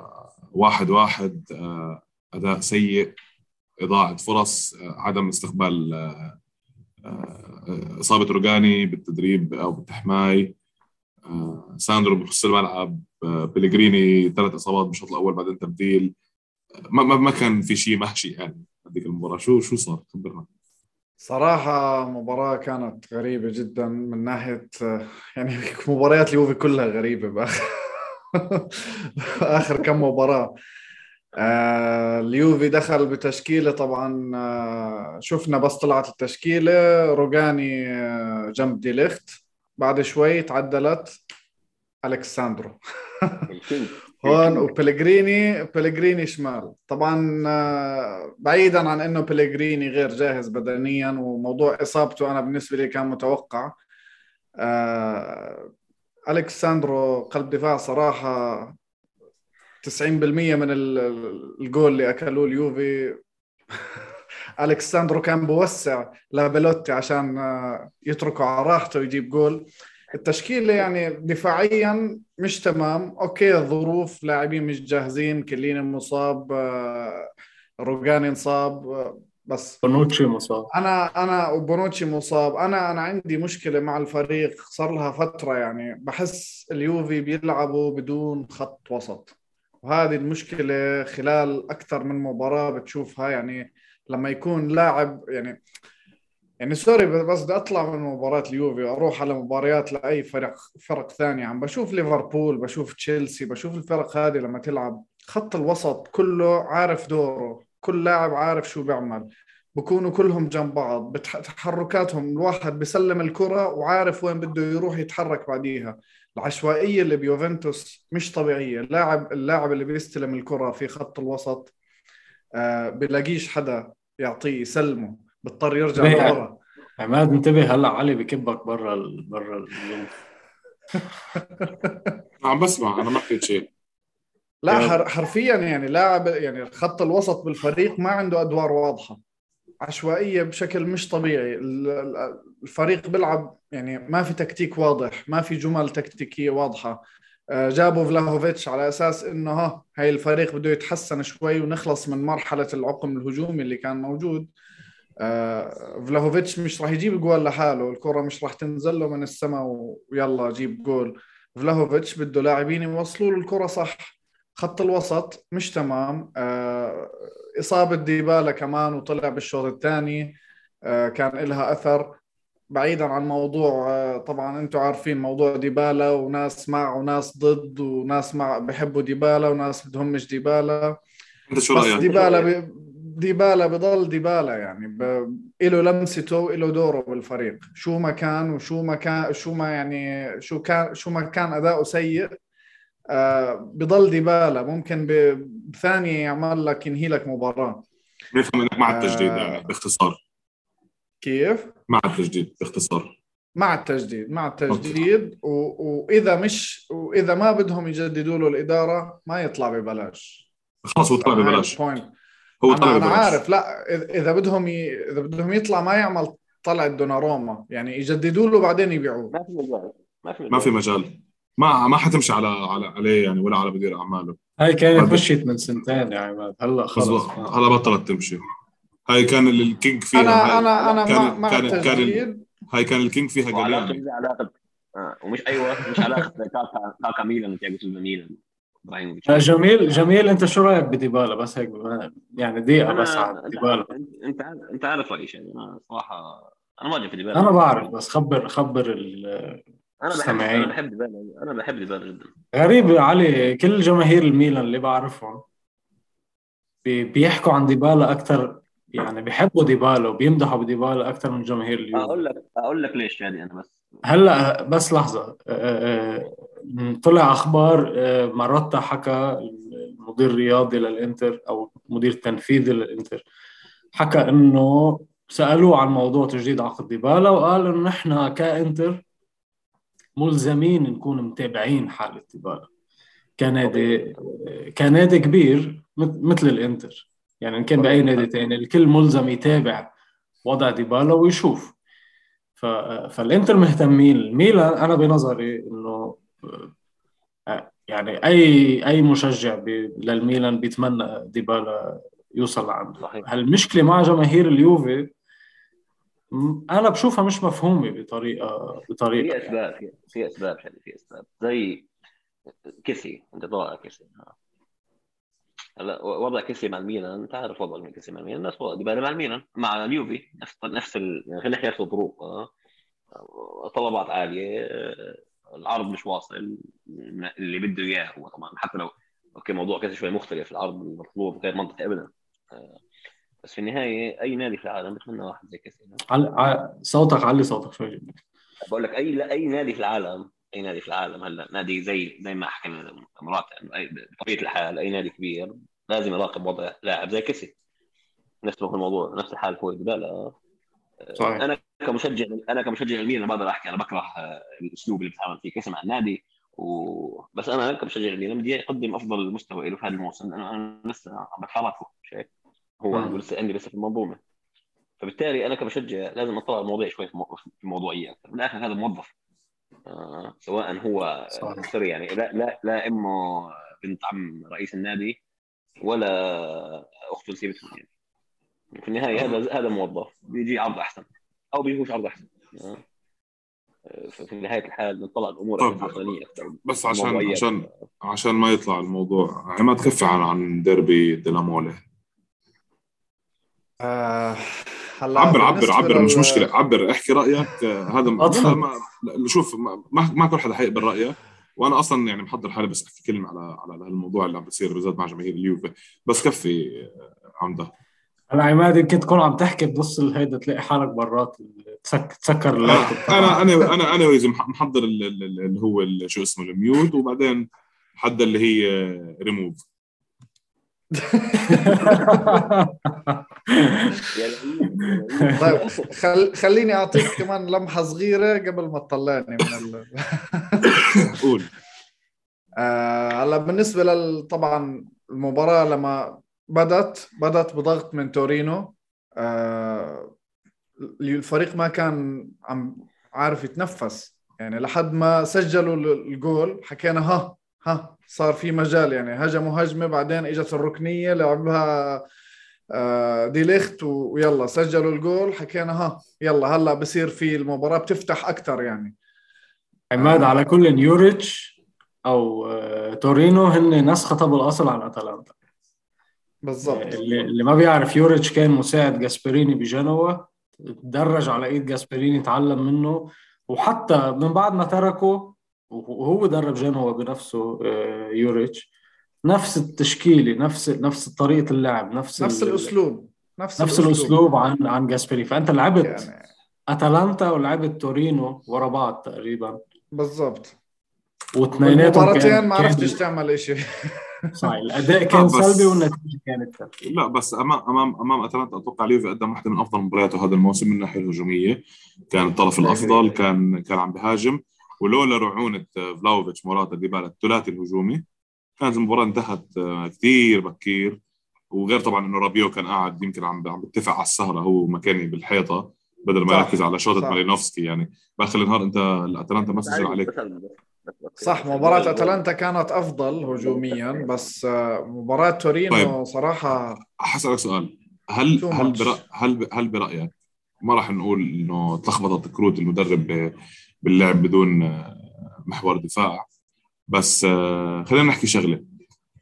واحد واحد آه، أداء سيء إضاعة فرص عدم استقبال إصابة روجاني بالتدريب أو بالتحماي ساندرو بنص الملعب بلغريني ثلاث إصابات بالشوط الأول بعدين تبديل. ما ما كان في شيء ماشي يعني هذيك المباراة. شو شو صار؟ خبرنا. صراحة مباراة كانت غريبة جدا من ناحية يعني مباريات اليوفي كلها غريبة بآخر آخر كم مباراة. آه اليوفي دخل بتشكيلة طبعا آه شفنا بس طلعت التشكيلة. روجاني آه جنب ديليخت بعد شوي تعدلت ألكساندرو. هون وبيليغريني بيليغريني شمال. طبعا آه، بعيدا عن إنه بيليغريني غير جاهز بدنيا وموضوع إصابته أنا بالنسبة لي كان متوقع. آه، الكساندرو قلب دفاع صراحة 90% من الجول اللي أكلوه اليوفي. <laughs> الكساندرو كان بوسع لبيلوتي عشان آه، يتركه على راحته ويجيب جول. التشكيلة يعني دفاعيا مش تمام. okay الظروف لاعبين مش جاهزين كيليني مصاب آه، روغاني انصاب آه، بس. بونوتشي مصاب. أنا أنا وبونوتشي مصاب. أنا أنا عندي مشكلة مع الفريق. صار لها فترة يعني بحس اليوفي بيلعبوا بدون خط وسط. وهذه المشكلة خلال أكثر من مباراة بتشوفها يعني لما يكون لاعب يعني يعني سوري بس بدي أطلع من مباراة اليوفي وأروح على مباريات لأي فرق فرق ثانية عم. بشوف ليفربول بشوف تشيلسي بشوف الفرق هذه لما تلعب خط الوسط كله عارف دوره كل لاعب عارف شو بيعمل. بكونوا كلهم جنب بعض تحركاتهم الواحد بيسلم الكرة وعارف وين بده يروح يتحرك بعديها. العشوائية اللي بيوفنتوس مش طبيعية. اللاعب اللاعب اللي بيستلم الكرة في خط الوسط آه بلاقيش حدا يعطيه يسلمه. بيضطر يرجع لورا. عماد انتبه. هلا علي بكبك برا ال... برا ال... <laughs> عم بسمع أنا ما حكيت شيء. لا حرفيا يعني لاعب يعني خط الوسط بالفريق ما عنده أدوار واضحة. عشوائية بشكل مش طبيعي. الفريق بيلعب يعني ما في تكتيك واضح ما في جمل تكتيكية واضحة. آه، جابوا فلاهوفيتش على أساس إنه ها هاي الفريق بده يتحسن شوي ونخلص من مرحلة العقم الهجومي اللي كان موجود. فلاهوفيتش مش راح يجيب جول لحاله الكرة مش راح تنزل له من السماء ويلا جيب جول. فلاهوفيتش بده لاعبين يوصلوا له الكرة صح. خط الوسط مش تمام. آه، إصابة ديبالا كمان وطلع بالشوط الثاني. آه، كان لها أثر. بعيدا عن موضوع طبعا أنتم عارفين موضوع ديبالا وناس مع وناس ضد وناس مع بحبوا ديبالا وناس بدهم مش ديبالا بس ديبالا ديبالا بضل ديبالا يعني ب... له لمسته وله دوره بالفريق. شو ما كان وشو ما كان شو ما يعني شو كان شو ما كان أداؤه سيء آه بضل ديبالا. ممكن بثانية يعمل لك ينهي لك مباراة. بيفهم إنك مع التجديد آه. باختصار. كيف؟ مع التجديد باختصار. مع التجديد مع التجديد. و... وإذا مش وإذا ما بدهم يجددوا له الإدارة ما يطلع ببلاش. خلص هو طلع ببلاش. هو طلع أنا, عارف لا اذا بدهم ي... إذا بدهم يطلع ما يعمل طلع دوناروما يعني يجددوا له بعدين يبيعوه. ما في مجال ما في مجال ما في مجال. ما ما حتمشي على على عليه يعني ولا على مدير أعماله. هاي كانت مشيت من سنتين يا عماد. هلا خلص. هلا بطلت تمشي. هاي كان ال- الكينج فيها أنا هاي أنا أنا كان مع, كان كان هاي كان الكينج فيها مش علاقه آه. ومش أيوه مش علاقة كاكا كاكا ميلان تياجو سيلفا ميلان. إبراهيموفيتش. آه، جميل جميل. أنت شو رأيك بديبالا؟ بس هيك يعني دقيقة بس على ديبالا. أنت أنت عارف رأيي شيء أنا صراحة أنا ما في ديبالا. أنا بعرف بس خبر خبر ال- أنا بحب. أنا بحب ديبالا. أنا بحب ديبالا جدا. غريب علي كل جماهير الميلان اللي بعرفهم بي- بيحكوا عن ديبالا أكثر يعني بيحبوا ديبالا وبيمدحوا بديبالا أكثر من جماهير اليوفي أقول لك أقول لك ليش يعني أنا بس. هلأ بس لحظة آه، آه، طلع أخبار آه، ماروتا حكى المدير الرياضي للإنتر أو المدير التنفيذي للإنتر حكى إنه سألوه عن موضوع تجديد عقد ديبالا وقال إنه نحن كإنتر ملزمين نكون متابعين حالة ديبالا. كنادي كنادي كبير مث- مثل الإنتر. يعني إن كان بأي نادي تاني الكل ملزم يتابع وضع ديبالا ويشوف. فالإنتر مهتمين. الميلان أنا بنظري إنه يعني أي أي مشجع. للميلان بيتمنى ديبالا يوصل لعنده صحيح هالمشكلة مع جماهير اليوفي أنا بشوفها مش مفهومة بطريقة بطريقة في يعني. أسباب في, في أسباب في أسباب زي كيسي أنت طالع كيسي هلا وضع كيسي مع الميلان أنت عارف وضع كيسي مع الميلان نفس وضع ديبالا مع الميلان مع اليوفي نفس نفس. يعني خلينا نحكي نفس الظروف آه. طلبات عالية آه، العرض مش واصل اللي بده إياه هو طبعا. حتى لو okay موضوع كيسي شوي مختلف العرض المطلوب غير منطقي ابدا. آه، بس في النهاية أي نادي في العالم بتمنى واحد زي كيسي عل... ع- صوتك علي صوتك شوي بقول لك أي لا أي نادي في العالم أي نادي في العالم هلا نادي زي زي ما حكينا مرات يعني بطبيعة الحال أي نادي كبير لازم يراقب وضع لاعب زي كيسي نفس الموضوع نفس الحال هو ديبالا صحيح. أنا كمشجع أنا كمشجع الميلان بقدر أحكي أنا بكره آه، الأسلوب اللي بيتعامل فيه كيسي مع النادي و... بس أنا كمشجع الميلان بدي أقدم أفضل مستوى له في هذا الموسم لأنه أنا لسه عم بتحركه مش هيك هو. عنده لسه عندي لسه في المنظومة. فبالتالي أنا كمشجع لازم أطلع المواضيع شوي في مو- في موضوعيه أكثر. بالاخر هذا موظف آه سواء هو. سوري يعني لا لا لا امه بنت عم رئيس النادي ولا اخته نسيبتهم يعني. في النهاية هذا هذا موظف. بيجي عرض أحسن. أو بيجوش عرض أحسن. آه. ففي نهاية الحال بنطلع الأمور طيب. بس عشان موضوعية عشان عشان ما يطلع الموضوع عماد كفي عن عن ديربي ديلامولي آه هلا عبر عبر عبر مش مشكلة. عبر احكي رأيك. آه، هذا ما شوف ما, ما ما كل حدا حيقبل رايك وأنا أصلا يعني محضر حالي بس أحكي كلمة على على الموضوع اللي عم بيصير بالذات مع جماهير اليوفي. بس كفي آه، عمدة. هلا عماد يمكن تكون عم تحكي بنص الهيدا تلاقي حالك برات تسك... تسكر اللابتوب أنا أنا أنا أنا محضر ال- ال- ال- اللي هو شو اسمه الميوت وبعدين حد اللي هي ريموف. طيب خل... خليني أعطيك كمان لمحة صغيرة قبل ما تطلعني من ال... قول. <laughs> آه، هلا بالنسبة لل طبعا المباراة لما بدت بدت بضغط من تورينو. آه، الفريق ما كان عم عارف يتنفس. يعني لحد ما سجلوا ال- الجول حكينا ها ها صار في مجال. يعني هجموا هجمة بعدين إجت الركنية لعبها آه، دي ليخت ويلا سجلوا الجول حكينا ها يلا هلا بصير في المباراة بتفتح أكثر يعني. عماد على كل يوريتش أو آه، تورينو هن نسخة طب الأصل عن أتلانتا. بالضبط. اللي, اللي ما بيعرف يوريتش كان مساعد جاسبريني بجنوا تدرج على إيد جاسبريني تعلم منه وحتى من بعد ما تركه وهو درب جنوا بنفسه آه، يوريتش. نفس التشكيلة نفس نفس طريقة اللعب نفس نفس ال- الأسلوب. نفس, نفس الأسلوب. عن عن جاسبريني. فأنت لعبت يعني أتلانتا ولعبت تورينو ورا بعض تقريبا. بالضبط. واثنيناتهم مباراتين ما عرفتش تعمل شيء صحيح. الأداء كان سلبي والنتيجة كانت سلبية. لا بس امام امام أمام أتلانتا أتوقع اليوفي قدم واحدة من أفضل مبارياته هذا الموسم من الناحية الهجومية. كان الطرف الأفضل كان كان عم بهاجم. ولولا رعونة فلاوفيتش موراتا ديبالا الثلاثي الهجومي كانت المباراة انتهت كثير بكير. وغير طبعا إنه رابيو كان قاعد يمكن عم عم بيتفق على السهرة هو مكاني بالحيطة بدل ما يركز على شوطة مالينوفسكي يعني. باخر النهار أنت الأتلانتا ما سجل عليك. صح مباراة أتلانتا كانت أفضل هجوميا بس آه، مباراة تورينو طيب. صراحة حسألك سؤال. هل هل برأ هل هل برأيك ما راح نقول إنه تلخبطت كروت المدرب باللعب بدون آه، محور دفاع؟ بس آه، خلينا نحكي شغلة.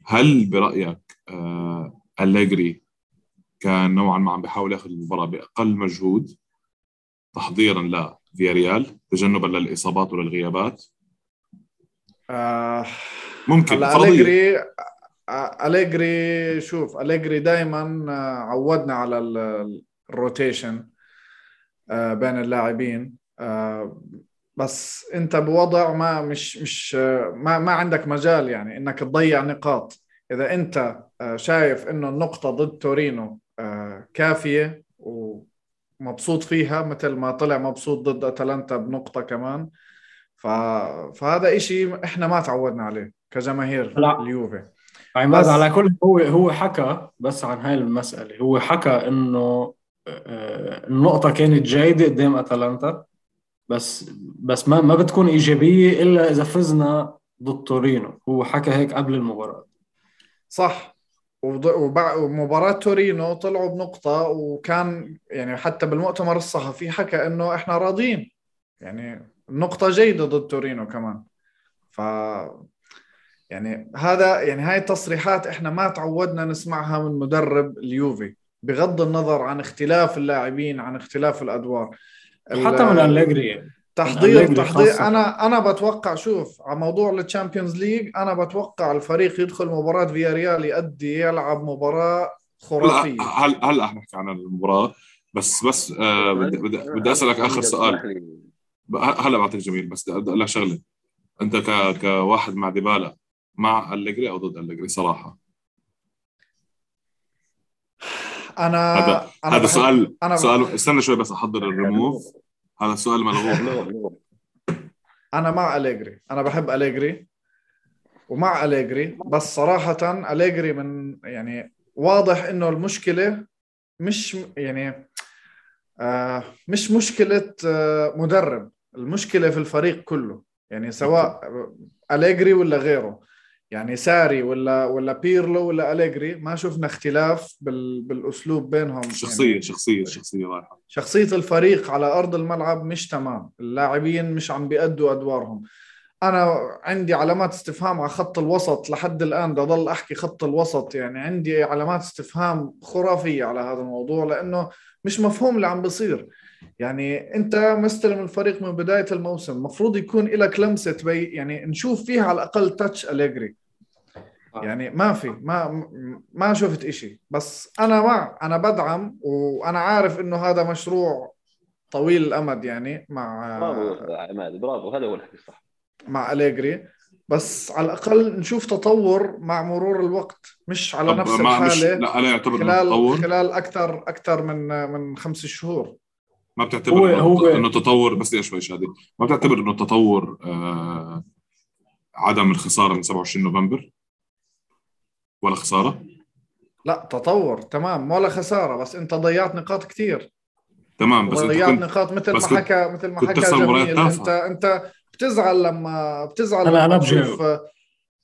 هل برأيك أليجري كان نوعا ما عم بيحاول ياخذ المباراة بأقل مجهود تحضيرا لفياريال تجنبا للإصابات وللغيابات؟ آه ممكن أليجري أليجري شوف أليجري دائما عودنا على الروتيشن آه بين اللاعبين. آه بس أنت بوضع ما مش مش ما ما عندك مجال يعني إنك تضيع نقاط. إذا أنت آه، شايف إنه النقطة ضد تورينو آه، كافية ومبسوط فيها مثل ما طلع مبسوط ضد أتلانتا بنقطة كمان ف... فهذا إشي إحنا ما تعودنا عليه كجماهير لا. اليوفي. عماد على كل هو هو حكى بس عن هاي المسألة. هو حكى إنه آه، النقطة كانت جيدة قدام أتلانتا بس بس ما ما بتكون إيجابية إلا إذا فزنا ضد تورينو. هو حكى هيك قبل المباراة. صح. ومباراة تورينو طلعوا بنقطة وكان يعني حتى بالمؤتمر الصحفي حكى إنه إحنا راضيين. يعني النقطة جيدة ضد تورينو كمان. ف يعني هذا يعني هاي التصريحات إحنا ما تعودنا نسمعها من مدرب اليوفي بغض النظر عن اختلاف اللاعبين عن اختلاف الأدوار. حتى من أليجري. تحضير تحضير أنا أنا بتوقع شوف على موضوع ال Champions League أنا بتوقع الفريق يدخل مباراة فياريال يأدي يلعب مباراة خرافية. هلا هلا رح نحكي عن المباراة؟ بس بس آه بدي بدي أسألك آخر سؤال. هلا بعطيك جميل بس بدي أقول لك شغلة. أنت ك كواحد مع ديبالا مع أليجري أو ضد أليجري صراحة؟ أنا هذا أنا هذا سؤال أنا سؤال استنى شوي بس أحضر الريموف. هذا السؤال ملغوب أنا مع أليجري. أنا بحب أليجري ومع أليجري بس صراحة أليجري من يعني واضح إنه المشكلة مش يعني آه مش مشكلة آه مدرب. المشكلة في الفريق كله. يعني سواء أليجري ولا غيره. يعني ساري ولا ولا بيرلو ولا أليجري ما شفنا اختلاف بال بالأسلوب بينهم. شخصيه يعني شخصية شخصية رايحه شخصية الفريق على أرض الملعب مش تمام. اللاعبين مش عم بيأدوا أدوارهم. أنا عندي علامات استفهام على خط الوسط لحد الآن. بدي أضل أحكي خط الوسط. يعني عندي علامات استفهام خرافية على هذا الموضوع لأنه مش مفهوم اللي عم بيصير. يعني انت مستلم الفريق من بداية الموسم المفروض يكون لك لمسة بي يعني نشوف فيها على الأقل تاتش اليجري آه. يعني ما في ما ما شفت إشي. بس أنا مع أنا بدعم وأنا عارف إنه هذا مشروع طويل الأمد يعني مع برافو عماد برافو هذا هو الحكي الصح. مع أليجري بس على الأقل نشوف تطور مع مرور الوقت مش على نفس الحاله مش لا أنا اعتبر خلال تطور. خلال أكثر أكثر من من خمس شهور. ما بتعتبر هو إنه, هو إنه تطور بس إيش شوي شادي؟ ما بتعتبر إنه تطور آه عدم الخسارة من 27 نوفمبر؟ ولا خسارة؟ لا تطور تمام. ولا خسارة بس أنت ضيعت نقاط كثير تمام بس ضيعت نقاط مثل ما حكى مثل ما حكى جميل. انت أنت بتزعل لما بتزعل أنا لما أنا تشوف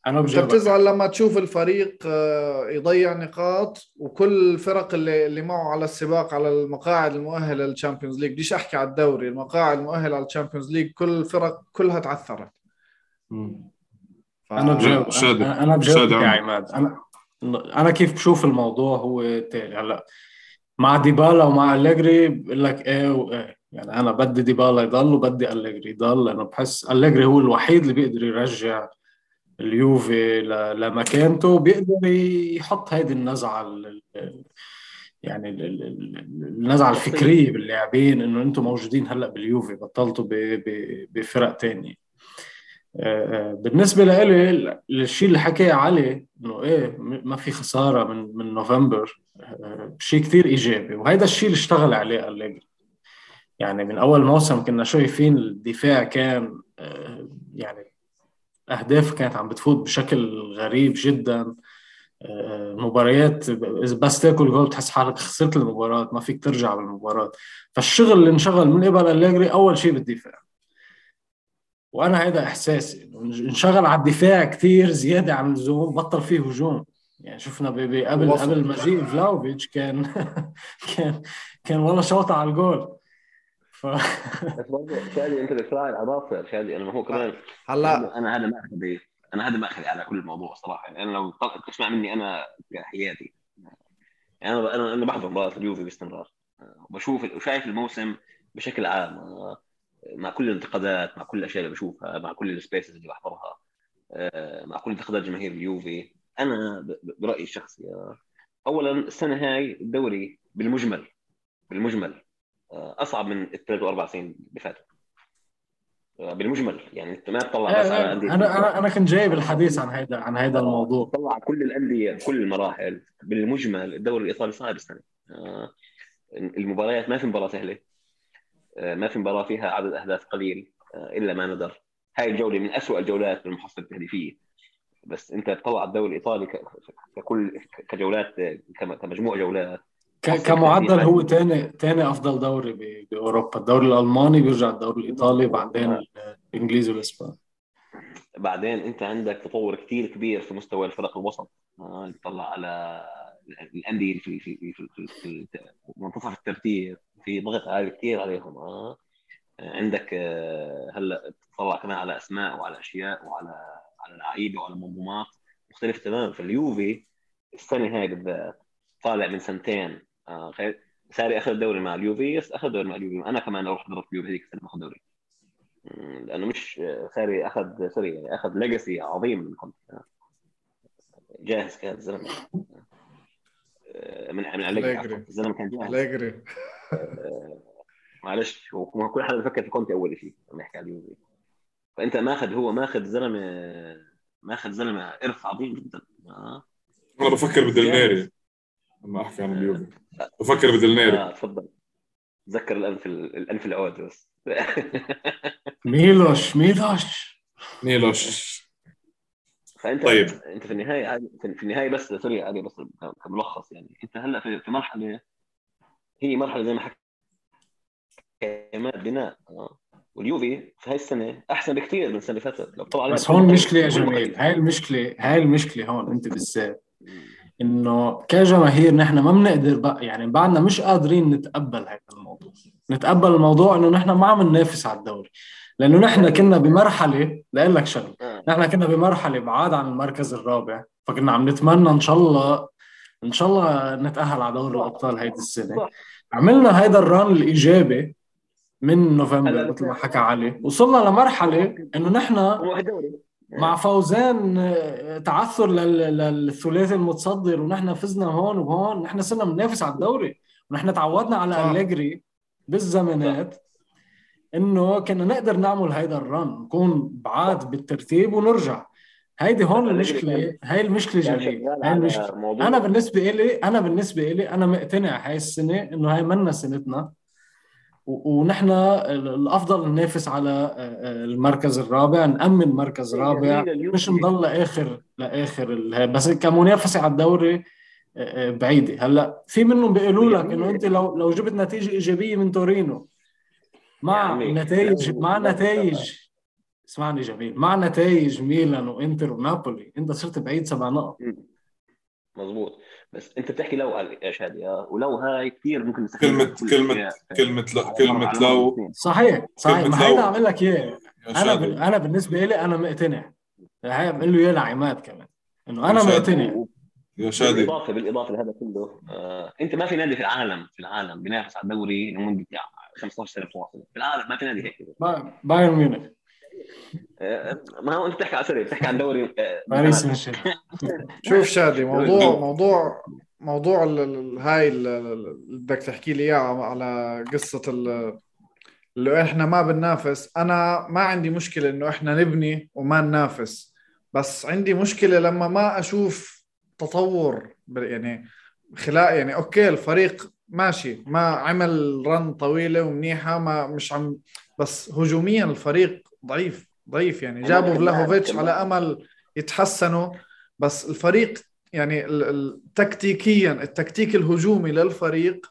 أنا أنت بتزعل لما تشوف الفريق آه، يضيع نقاط وكل الفرق اللي اللي معه على السباق على المقاعد المؤهلة لل Champions League بديش أحكي على الدوري المقاعد المؤهلة على ال Champions League كل الفرق كلها تعثرت. أنا بجاوب أنا بجاوب يا عماد. أنا أنا كيف بشوف الموضوع هو تالي. هلا مع ديبالا ومع أليجري بقول لك إيه وايه يعني أنا بدي ديبالا يضل وبدي أليجري يضل لأنه بحس أليجري هو الوحيد اللي بيقدر يرجع اليوفي لمكانته وبيقدر يحط هيدي النزعة يعني النزعة الفكرية باللاعبين إنه أنتم موجودين هلأ باليوفي بطلتوا بفرق تانية. آه، بالنسبة لي الشيء اللي حكى علي إنه إيه ما في خسارة من من نوفمبر شيء كثير إيجابي. وهذا الشيء اللي اشتغل عليه أليجري. يعني من أول موسم كنا شايفين الدفاع كان يعني أهداف كانت عم بتفوت بشكل غريب جدا. مباريات بس تاكل جول بتحس حالك خسرت المباراة ما فيك ترجع بالمباراة. فالشغل اللي انشغل من قبل أليجري أول شيء بالدفاع. وأنا هذا احساسي انشغل على الدفاع كثير زيادة عن اللزوم بطل فيه هجوم. يعني شفنا قبل قبل مجيء فلاوفيتش كان <laughs> كان كان والله شوطه على الجول. ف... بس برضه شادي انت بتراعي العناصر شادي. أنا هو كمان هلا. أنا هذا ماخذي أنا هذا ماخذي على كل الموضوع صراحة. يعني أنا لو تسمع مني أنا حياتي. يعني أنا أنا أنا بحضر مباراه اليوفي باستمرار. بشوف وشايف الموسم بشكل عام مع كل الانتقادات مع كل الأشياء اللي بشوفها مع كل السبيسز اللي بحضرها مع كل انتقادات جماهير اليوفي. أنا برأيي الشخصي اولا السنة هاي الدوري بالمجمل بالمجمل. أصعب من الثلاث وأربع سنين اللي فاتوا. بالمجمل يعني أنت ما تطلع بس على أنا أنا أنا كنت جايب الحديث عن هذا عن هذا الموضوع. طلع كل الأندية كل المراحل بالمجمل الدوري الإيطالي صعب السنة. المباريات ما في مباراة سهلة. ما في مباراة فيها عدد أهداف قليل إلا ما ندر. هاي الجولة من أسوأ الجولات بالمحصلة التهديفية. بس أنت تطلع الدوري الإيطالي ككل كجولات كمجموع جولات. كمعدل هو ثاني ثاني أفضل دوري بأوروبا. الدوري الألماني بيرجع الدوري الإيطالي بعدين الإنجليزي والإسباني. بعدين أنت عندك تطور كثير كبير في مستوى الفرق الوسط. آه تطلع على الأندية في في في, في, في منتصف الترتيب. في ضغط عالي كثير عليهم. آه. عندك آه هلأ تطلع كمان على أسماء وعلى أشياء وعلى على لعيبة وعلى منظومات مختلفة تماما. فاليوفي السنة هاي بالذات طالع من سنتين آه ساري أخذ الدوري مع اليوفي أخذ الدوري مع اليوفي. أنا كمان أروح حضرت اليوفي هذيك السنة باخذ دوري. لأنه مش ساري أخذ sorry يعني أخذ legacy عظيم من كونتي جاهز كان الزلمة. من من أليجري الزلمة كان جاهز. أليجري معلش هو كل حدا بفكر في كونتي أول شيء لما نحكي على اليوفي. فأنت ماخذ هو ماخذ زلمة ماخذ زلمة إرث عظيم جدا. آه. أنا بفكر بدلنيري لما أحكي عن اليوفي. بفكر بدلنيري آه تفضل. تذكر الانف الانف العود بس. <laughs> ميلوش ميلوش. ميلوش. فأنت طيب. أنت في النهاية في النهاية بس سوري علي بس كملخص يعني. أنت هلا في مرحلة هي مرحلة زي ما حكيت. بناء. واليوفي في هاي السنة أحسن بكثير من السنة اللي فاتت. لو طبعا بس هون المشكلة يا جميل هاي المشكلة هاي المشكلة هون أنت بالذات. إنه كجماهير نحن ما بنقدر بقى يعني بعدنا مش قادرين نتقبل هذا الموضوع. نتقبل الموضوع إنه نحن ما عم ننافس على الدوري. لأنه نحن كنا بمرحله لأقول لك شغلة. نحن كنا بمرحلة بعاد عن المركز الرابع فكنا عم نتمنى إن شاء الله إن شاء الله نتأهل على دوري الأبطال هيدي السنة. عملنا هيدا ال run الإيجابي من نوفمبر مثل ما حكى علي. وصلنا لمرحلة إنه نحن مع فوزان تعثر للثلاثي المتصدر ونحن فزنا هون وهون نحن صرنا بننافس على الدوري ونحن تعودنا على أليجري بالزمانات إنه كنا نقدر نعمل هيدا ال run نكون بعاد بالترتيب ونرجع. هيدي هون المشكلة هاي المشكلة جميل هاي المشكلة. أنا بالنسبة لي أنا بالنسبة لي أنا مقتنع هاي السنة إنه هاي منا سنتنا. ونحن الأفضل ننافس على المركز الرابع نأمن مركز رابع. مش نضل لآخر لاخر بس كمنافسة على الدوري بعيدة. هلأ في منهم بيقولوا لك إنه أنت لو لو جبت نتيجة إيجابية من تورينو مع نتائج مع نتائج اسمعني جميل مع نتائج ميلان وإنتر ونابولي أنت صرت بعيد سبع نقط. مظبوط. بس انت بتحكي لو يا شادي ولو هاي كثير ممكن كلمة كلمة كلمة لو كلمة لو صحيح صحيح. ما هيدا عم لك اياه أنا. أنا بالنسبة لي أنا مقتنع. هاي بقول له اياه لعماد كمان. إنه أنا مقتنع. يا شادي. بالاضافه بالإضافة لهذا كله آه، أنت ما في نادي في العالم في العالم بينافس على الدوري لمده 15 سنة متواصلة. في العالم ما في نادي هيك. بايرن ميونخ. ما هو انت بتحكي على sorry بتحكي عن دوري باريس <laughs> شوف شادي موضوع موضوع موضوع ال- ال- هاي ال- ال- اللي بدك تحكي لي اياه على قصة ال- اللي إحنا ما بننافس. أنا ما عندي مشكلة إنه إحنا نبني وما ننافس. بس عندي مشكلة لما ما أشوف تطور يعني خلال يعني okay الفريق ماشي ما عمل run طويلة ومنيحة ما مش عم بس هجوميا الفريق ضعيف ضعيف يعني. جابوا فلاهوفيتش على أمل يتحسنوا بس الفريق يعني تكتيكيا التكتيك الهجومي للفريق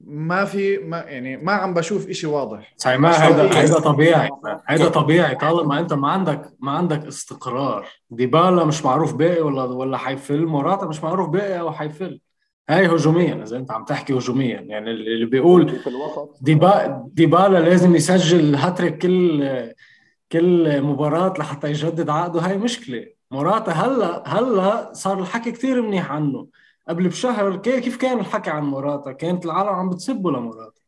ما في ما يعني ما عم بشوف إشي واضح. صحيح ما هذا هذا طبيعي. هذا طبيعي. طالما أنت ما عندك ما عندك استقرار. ديبالا مش معروف باقي ولا ولا حيفل موراتا مش معروف باقي أو حيفل. هاي هجوميا إذا أنت عم تحكي هجوميا. يعني اللي بيقول ديبا ديبالا لازم يسجل هاتريك كل كل مباراة لحتى يجدد عقده هاي مشكلة. موراتا هلا هلا صار الحكي كثير منيح عنه. قبل بشهر كيف كان الحكي عن موراتا كانت العالم عم بتسبه لموراتا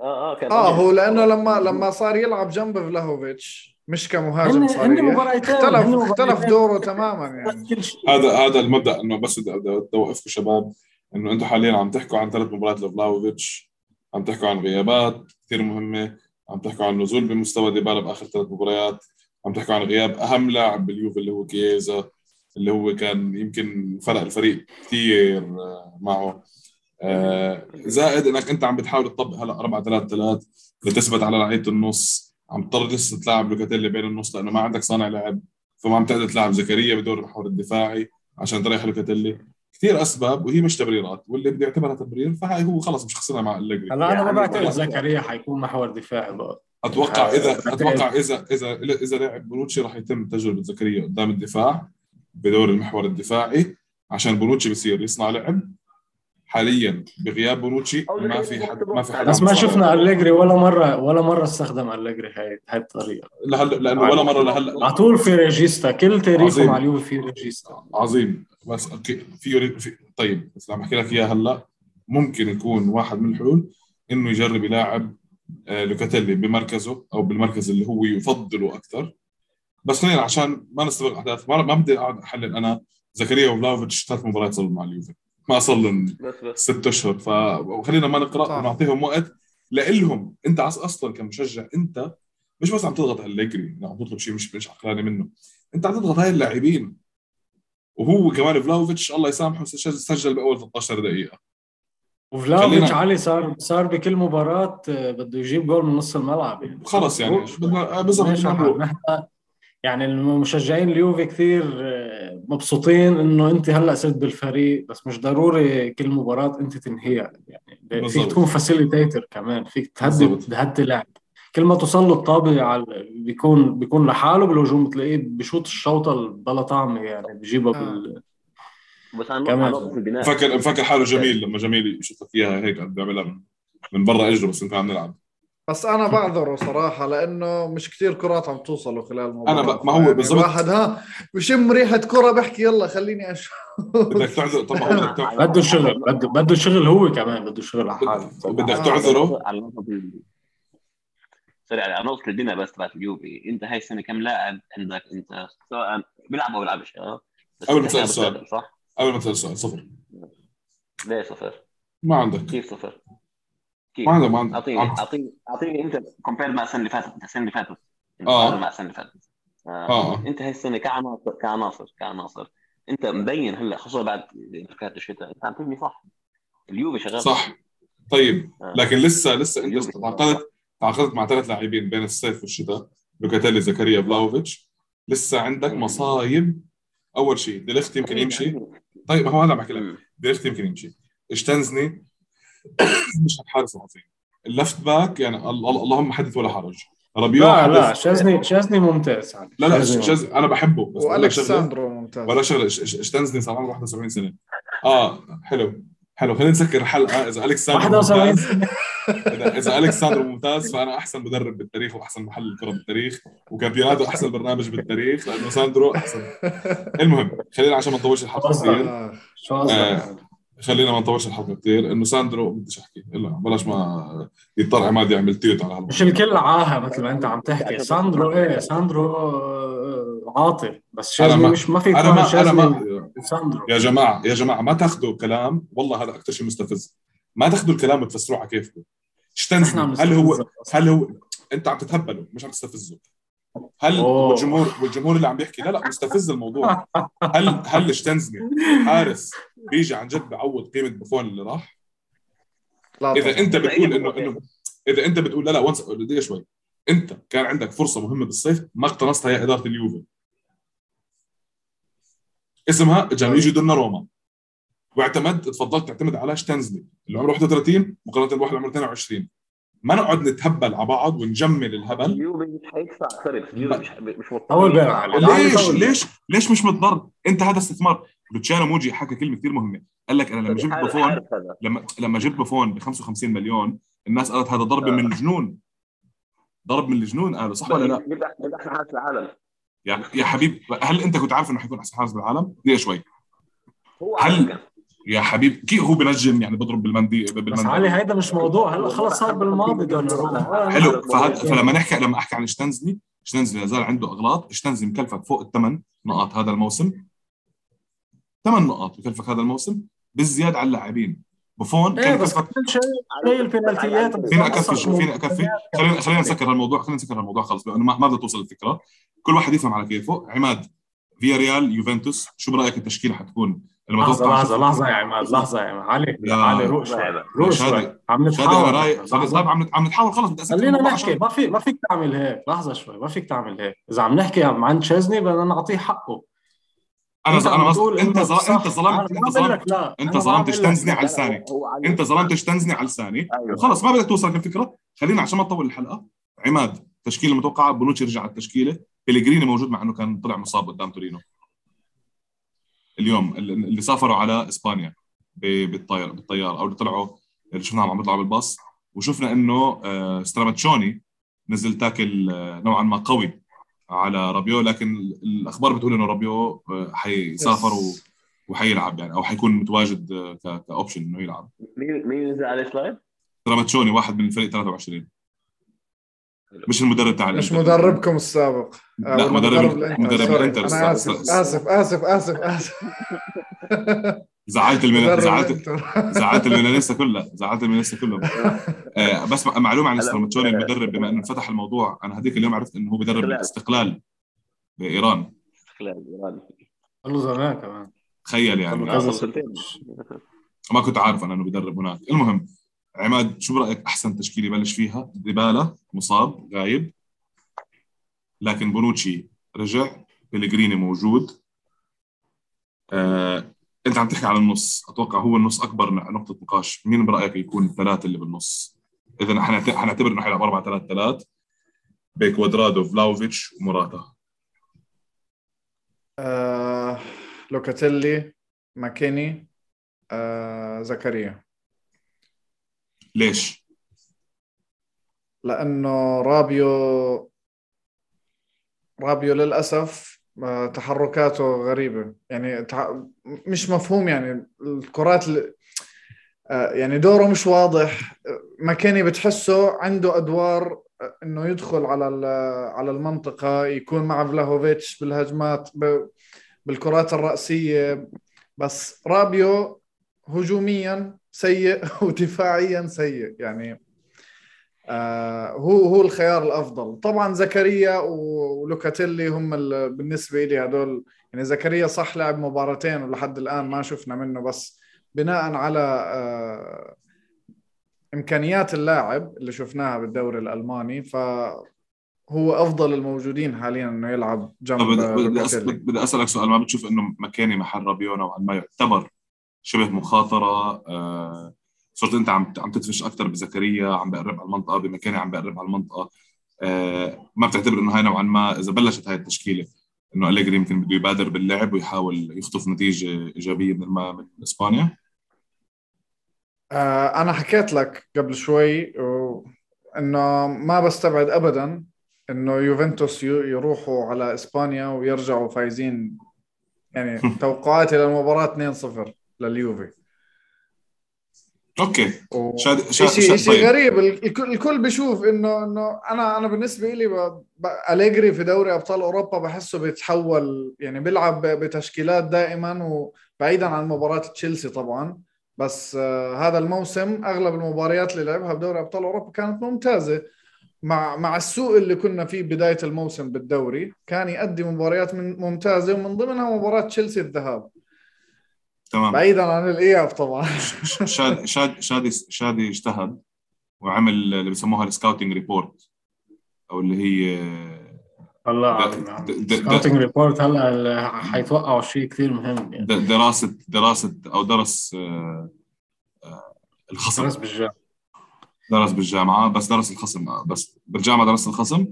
آه آه كان آه هو لأنه لما لما صار يلعب جنب فلاهوفيتش مش كمهاجم صريح اختلف اختلف دوره تماما يعني. هذا هذا المبدأ إنه بس بدي أوقفكم شباب إنه أنتم حاليا عم تحكوا عن ثلاث مباريات لفلاوفيتش عم تحكوا عن غيابات كثير مهمة. عم تحكوا عن نزول بمستوى ديبالا باخر ثلاث مباريات. عم تحكوا عن غياب أهم لاعب باليوفي اللي هو كييزا اللي هو كان يمكن فرق الفريق كثير آه، معه. آه، زائد إنك أنت عم بتحاول تطبق هلا 4 3 3 لتثبت على لعيبة النص. عم تضطر لسه تلعب لوكاتيلي بين النص لأنه ما عندك صانع لعب فما عم تقدر تلعب زكريا بدور المحور الدفاعي عشان تريح لوكاتيلي. كثير أسباب وهي مش تبريرات واللي بده يعتبرها تبرير فهاي هو خلص مش خسرنا مع أليجري هلا أنا ما بعتقد زكريا حيكون محور دفاعي بقى. أتوقع اذا أتوقع اذا اذا إذا لعب بونوتشي راح يتم تجربة زكريا قدام الدفاع بدور المحور الدفاعي عشان بونوتشي بصير يصنع لعب. حاليا بغياب بونوتشي ما في حد ما في حد بس ما شفنا أليجري ولا مره ولا مرة استخدم أليجري هاي هاي الطريقة. لهلا لأنه ولا مرة لهلا على طول في ريجيستا كل تاريخه مع اليوفي في ريجيستا. عظيم. بس أوكي في, في طيب بس عم أحكي لك إياها هلأ. ممكن يكون واحد من الحلول إنه يجرب يلاعب آه، لوكاتيلي بمركزه أو بالمركز اللي هو يفضله أكثر بس خلينا عشان ما نستغرق الاحداث ما بدي أقعد أحلل أنا زكريا وفلاهوفيتش ثلاث مباريات صاروا مع اليوفي. ما صار لهم ست أشهر. فخلينا ما نقرأ ونعطيهم وقت لإلهم. أنت أصلا كمشجع أنت مش بس عم تضغط على أليجري عم تطلب شيء مش مش عقلاني منه. أنت عم تضغط هاي اللاعبين. وهو كمان فلاهوفيتش الله يسامحه سجل بأول 13 دقيقة. وفلاهوفيتش علي صار صار بكل مباراة آه، بده يجيب جول من نص الملعب. يعني. خلص يعني بالضبط يعني المشجعين اليوفي كثير آه، مبسوطين إنه أنت هلأ صرت بالفريق بس مش ضروري كل مباراة أنت تنهيها. يعني فيك تكون فاسيليتيتر كمان. فيك تهدي تهدي لعب كل ما توصل له الطابة على بيكون بيكون لحاله بالهجوم تلاقيه بشوط الشوطة بلا طعمة يعني بجيبها آه. بال بس كمان. مفكر مفكر حاله جميل لما جميل يشوف لك اياها هيك عم بيعملها من برا اجره بس انت عم نلعب. بس أنا بعذره صراحة لأنه مش كثير كرات عم توصله خلال المباراه أنا ب... ما هو يعني بالضبط. واحد ها بشم ريحة كرة بحكي يلا خليني أشوف. بدك تعذر. طبعا بدك تعذر. بده شغل بده بده شغل هو كمان بده شغل على حاله. بدك تعذره؟ sorry على نقطة البناء بس تبعت اليوفي. أنت هاي السنة كم لاعب عندك؟ أنت سواء بيلعب أو بيلعبش أه؟ قبل ما تسأل السؤال صح؟ قبل ما تسأل السؤال صفر. ليه صفر؟ ما عندك. كيف صفر؟ ما عندك ما عندك. أعطيني أعطيني أعطيني أنت compare مع السنة اللي فاتت السنة اللي فاتت. آه. مع السنة اللي فاتت. آه. آه. أنت هاي السنة كعناصر كعناصر كعناصر. أنت مبين هلأ خصوصا بعد انتقالات الشتاء. أنت عم تبني صح. اليوفي شغال صح. طيب. آه. لكن لسه لسه أنت تعاقدت تعاقدت مع ثلاث لاعبين بين الصيف والشتاء لوكاتيلي زكريا فلاهوفيتش. لسه عندك مصايب؟ أول شيء دي ليخت يمكن يمشي. طيب هو هذا بحكي لك دي ليخت يمكن يمشي. تشيزني <coughs> مش حارس عظيم ال left back يعني اللهم حدث ولا حرج. رابيو لا لا شازني شازني ممتاز يعني. لا لا تشيز أنا بحبه بس وأليكس ساندرو ممتاز. ولا شغلة. تشيزني صار عمره 71 سنة. آه حلو. حلو خلينا نسكر الحلقة. إذا أليكس ساندرو ممتاز. اذا إذا أليكس ساندرو ممتاز فأنا أحسن مدرب بالتاريخ وأحسن محلل كرة بالتاريخ. وكامبيوناتو أحسن برنامج بالتاريخ لأنه ساندرو أحسن. المهم خلينا عشان ما نطولش الحلقة كثير خلينا ما نطولش الحلقة كثير إنه ساندرو بديش أحكي. الا بلاش ما يضطر عماد يعمل mute على هالموضوع. مش الكل عاها مثل ما أنت عم تحكي. ساندرو إيه؟ ساندرو آه، عاطل. بس تشيزني مش ما في أنا ما أنا ما ساندرو. يا جماعة يا جماعة ما تاخذوا كلام والله هذا أكثر شيء مستفز. ما تاخذوا الكلام وتفسروه على كيفكم. هل هو هل هو أنت عم تتهبله مش عم تستفزه هل والجمهور والجمهور اللي عم بيحكي لا لا مستفز الموضوع. هل هل تشيزني حارس بيجي عن جد بعوض قيمة بوفون اللي راح؟ لا إذا. أنت بتقول إنه إنه إذا أنت بتقول لا لا وانس دقيقة شوي. أنت كان عندك فرصة مهمة بالصيف ما اقتنصتها يا إدارة اليوفي. اسمها جانلويجي دوناروما. واعتمدت تفضلت تعتمد على تشيزني اللي عمره 31 مقارنة بواحد عمره 22 ما نقعد نتهبل على بعض ونجمل الهبل. اليوفي مش حيدفع sorry مش مش أول ليش ليش ليش مش متضرر؟ أنت هذا استثمار. لوتشانو موجي حكى كلمة كثير مهمة. قال لك أنا لما جبت بوفون لما لما جبت بوفون ب 55 مليون الناس قالت هذا ضرب من الجنون. ضرب من الجنون هذا صح ولا لا؟ جبت أحسن حارس بالعالم يا يا حبيب هل أنت كنت عارف إنه حيكون أحسن حارس بالعالم؟ دقيقة شوي. هو هل يا حبيبي كيف هو بنجم؟ يعني بضرب بالمندي بالمندي. بس علي هيدا مش موضوع. هلا خلص صار بالماضي حلو. فهد فلما نحكي لما أحكي عن شتنزلي شتنزلي لازال عنده أغلاط. شتنزلي مكلفك فوق الثمان نقاط هذا الموسم. ثمان نقاط بكلفك هذا الموسم بالزيادة على اللاعبين. بوفون إيه كان بس شيء البنالتيات فينا أكفي فينا أكفي. خلينا خلينا نسكر هالموضوع. خلينا نسكر هالموضوع خلص لأنه ما بدها توصل الفكرة. كل واحد يفهم على كيفه. عماد فيا ريال يوفنتوس شو برأيك التشكيلة حتكون؟ لحظة لحظة لحظة يا عماد لحظة يا عماد. علي علي روق شوي روق شوي عم نتحاول. طيب عم عم نتحاول خلص خلينا نحكي. ما في ما فيك تعمل هيك. لحظة شوي ما فيك تعمل هيك. إذا عم نحكي عن تشيزني بدنا نعطيه حقه. أنا أنا أنت ظلمت أنت ظلمت أنت ظلمت أنت ظلمت تنزني على لساني. أنت ظلمت تنزني على لساني. وخلص ما بدك توصل الفكرة خلينا عشان ما نطول الحلقة. عماد تشكيلة متوقعة بونوتشي رجع على التشكيلة. بيليجريني موجود مع إنه كان طلع مصاب قدام تورينو. اليوم اللي سافروا على إسبانيا بالطيار بالطيارة أو اللي طلعوا اللي شفناهم عم بيطلعوا بالباص وشفنا إنه آه، ستراماتشوني نزل تاكل آه، نوعا ما قوي على رابيو لكن الأخبار بتقول إنه رابيو آه، حيسافر وحيلعب يعني أو حيكون متواجد ك option إنه يلعب. مين مين نزل على ال slide؟ ستراماتشوني واحد من الفريق 23 مش المدرب تاع مش مدربكم السابق. لا مدرب مدرب الإنتر أنا آسف آسف آسف آسف آسف. <laughs> زعلت الميلان زعلت زعلت الميلانيستا كلها زعلت الميلانيستا كلهم <laughs> آه بس معلومة عن ستراماتشوني المدرب بما إنه فتح الموضوع أنا هذيك اليوم عرفت إنه هو بيدرب الاستقلال بإيران. استقلال بايران له زمان كمان. تخيل يعني. ما كنت عارف أنا إنه بيدرب هناك. المهم عماد شو برأيك أحسن تشكيلة يبلش فيها؟ ديبالا مصاب غايب. لكن بونوتشي رجع بيليجريني موجود. آه، أنت عم تحكي على النص. أتوقع هو النص أكبر نقطة نقاش. مين برأيك يكون الثلاثة اللي بالنص؟ إذا حنعتبر إنه حيلعب 4 3 3 بكوادرادو فلاهوفيتش وموراتا. آه، لوكاتيلي ماكيني آه، زكريا. ليش؟ لأنه رابيو رابيو للأسف آه، تحركاته غريبة. يعني مش مفهوم يعني. الكرات آه، يعني دوره مش واضح. ماكيني بتحسه عنده أدوار آه، إنه يدخل على على المنطقة يكون مع فلاهوفيتش بالهجمات بالكرات الرأسية. بس رابيو هجوميا سيء <laughs> ودفاعيا سيء. يعني آه هو هو الخيار الأفضل. طبعا زكريا ولوكاتيلي هم بالنسبة لي هدول يعني زكريا صح لعب مباراتين ولحد الآن ما شفنا منه بس بناء على آه إمكانيات اللاعب اللي شفناها بالدوري الألماني ف هو أفضل الموجودين حاليا إنه يلعب جنب بدي أسألك سؤال ما بتشوف إنه مكاني محل رابيونا نوعا ما يعتبر شبه مخاطرة آه، صرت أنت عم عم تدفش أكثر بزكريا عم بقرب على المنطقة بمكاني عم بقرب على المنطقة. آه، ما بتعتبر إنه هاي نوعا ما إذا بلشت هاي التشكيلة إنه أليجري يمكن بده يبادر باللعب ويحاول يخطف نتيجة إيجابية من من إسبانيا؟ آه، أنا حكيت لك قبل شوي إنه ما بستبعد ابدا إنه يوفنتوس يروحوا على إسبانيا ويرجعوا فايزين. يعني <laughs> توقعاتي للمباراة 2-0 لليوفي okay. و... شاد... شاد... شيء شيء طيب. غريب. الكل, الكل بيشوف انه إنه أنا أنا بالنسبة لي ب... ب... أليجري في دوري أبطال أوروبا بحسه بيتحول يعني بيلعب بتشكيلات دائما وبعيدا عن مباراة تشيلسي طبعا. بس آه هذا الموسم أغلب المباريات اللي لعبها بدوري أبطال أوروبا كانت ممتازة. مع مع السوء اللي كنا فيه بداية الموسم بالدوري كان يؤدي مباريات من ممتازة ومن ضمنها مباراة تشيلسي الذهاب. تمام. بعيدا عن الإياب طبعا. <laughs> شاد شاد شادي شادي اجتهد وعمل اللي بسموها ال scouting report أو اللي هي هلا scouting report هلأ حيتوقعوا شيء كثير مهم يعني. دراسه دراسة أو درس آه، آه، الخصم. درس بالجامعة. درس بالجامعة بس درس الخصم بس بالجامعة درس الخصم؟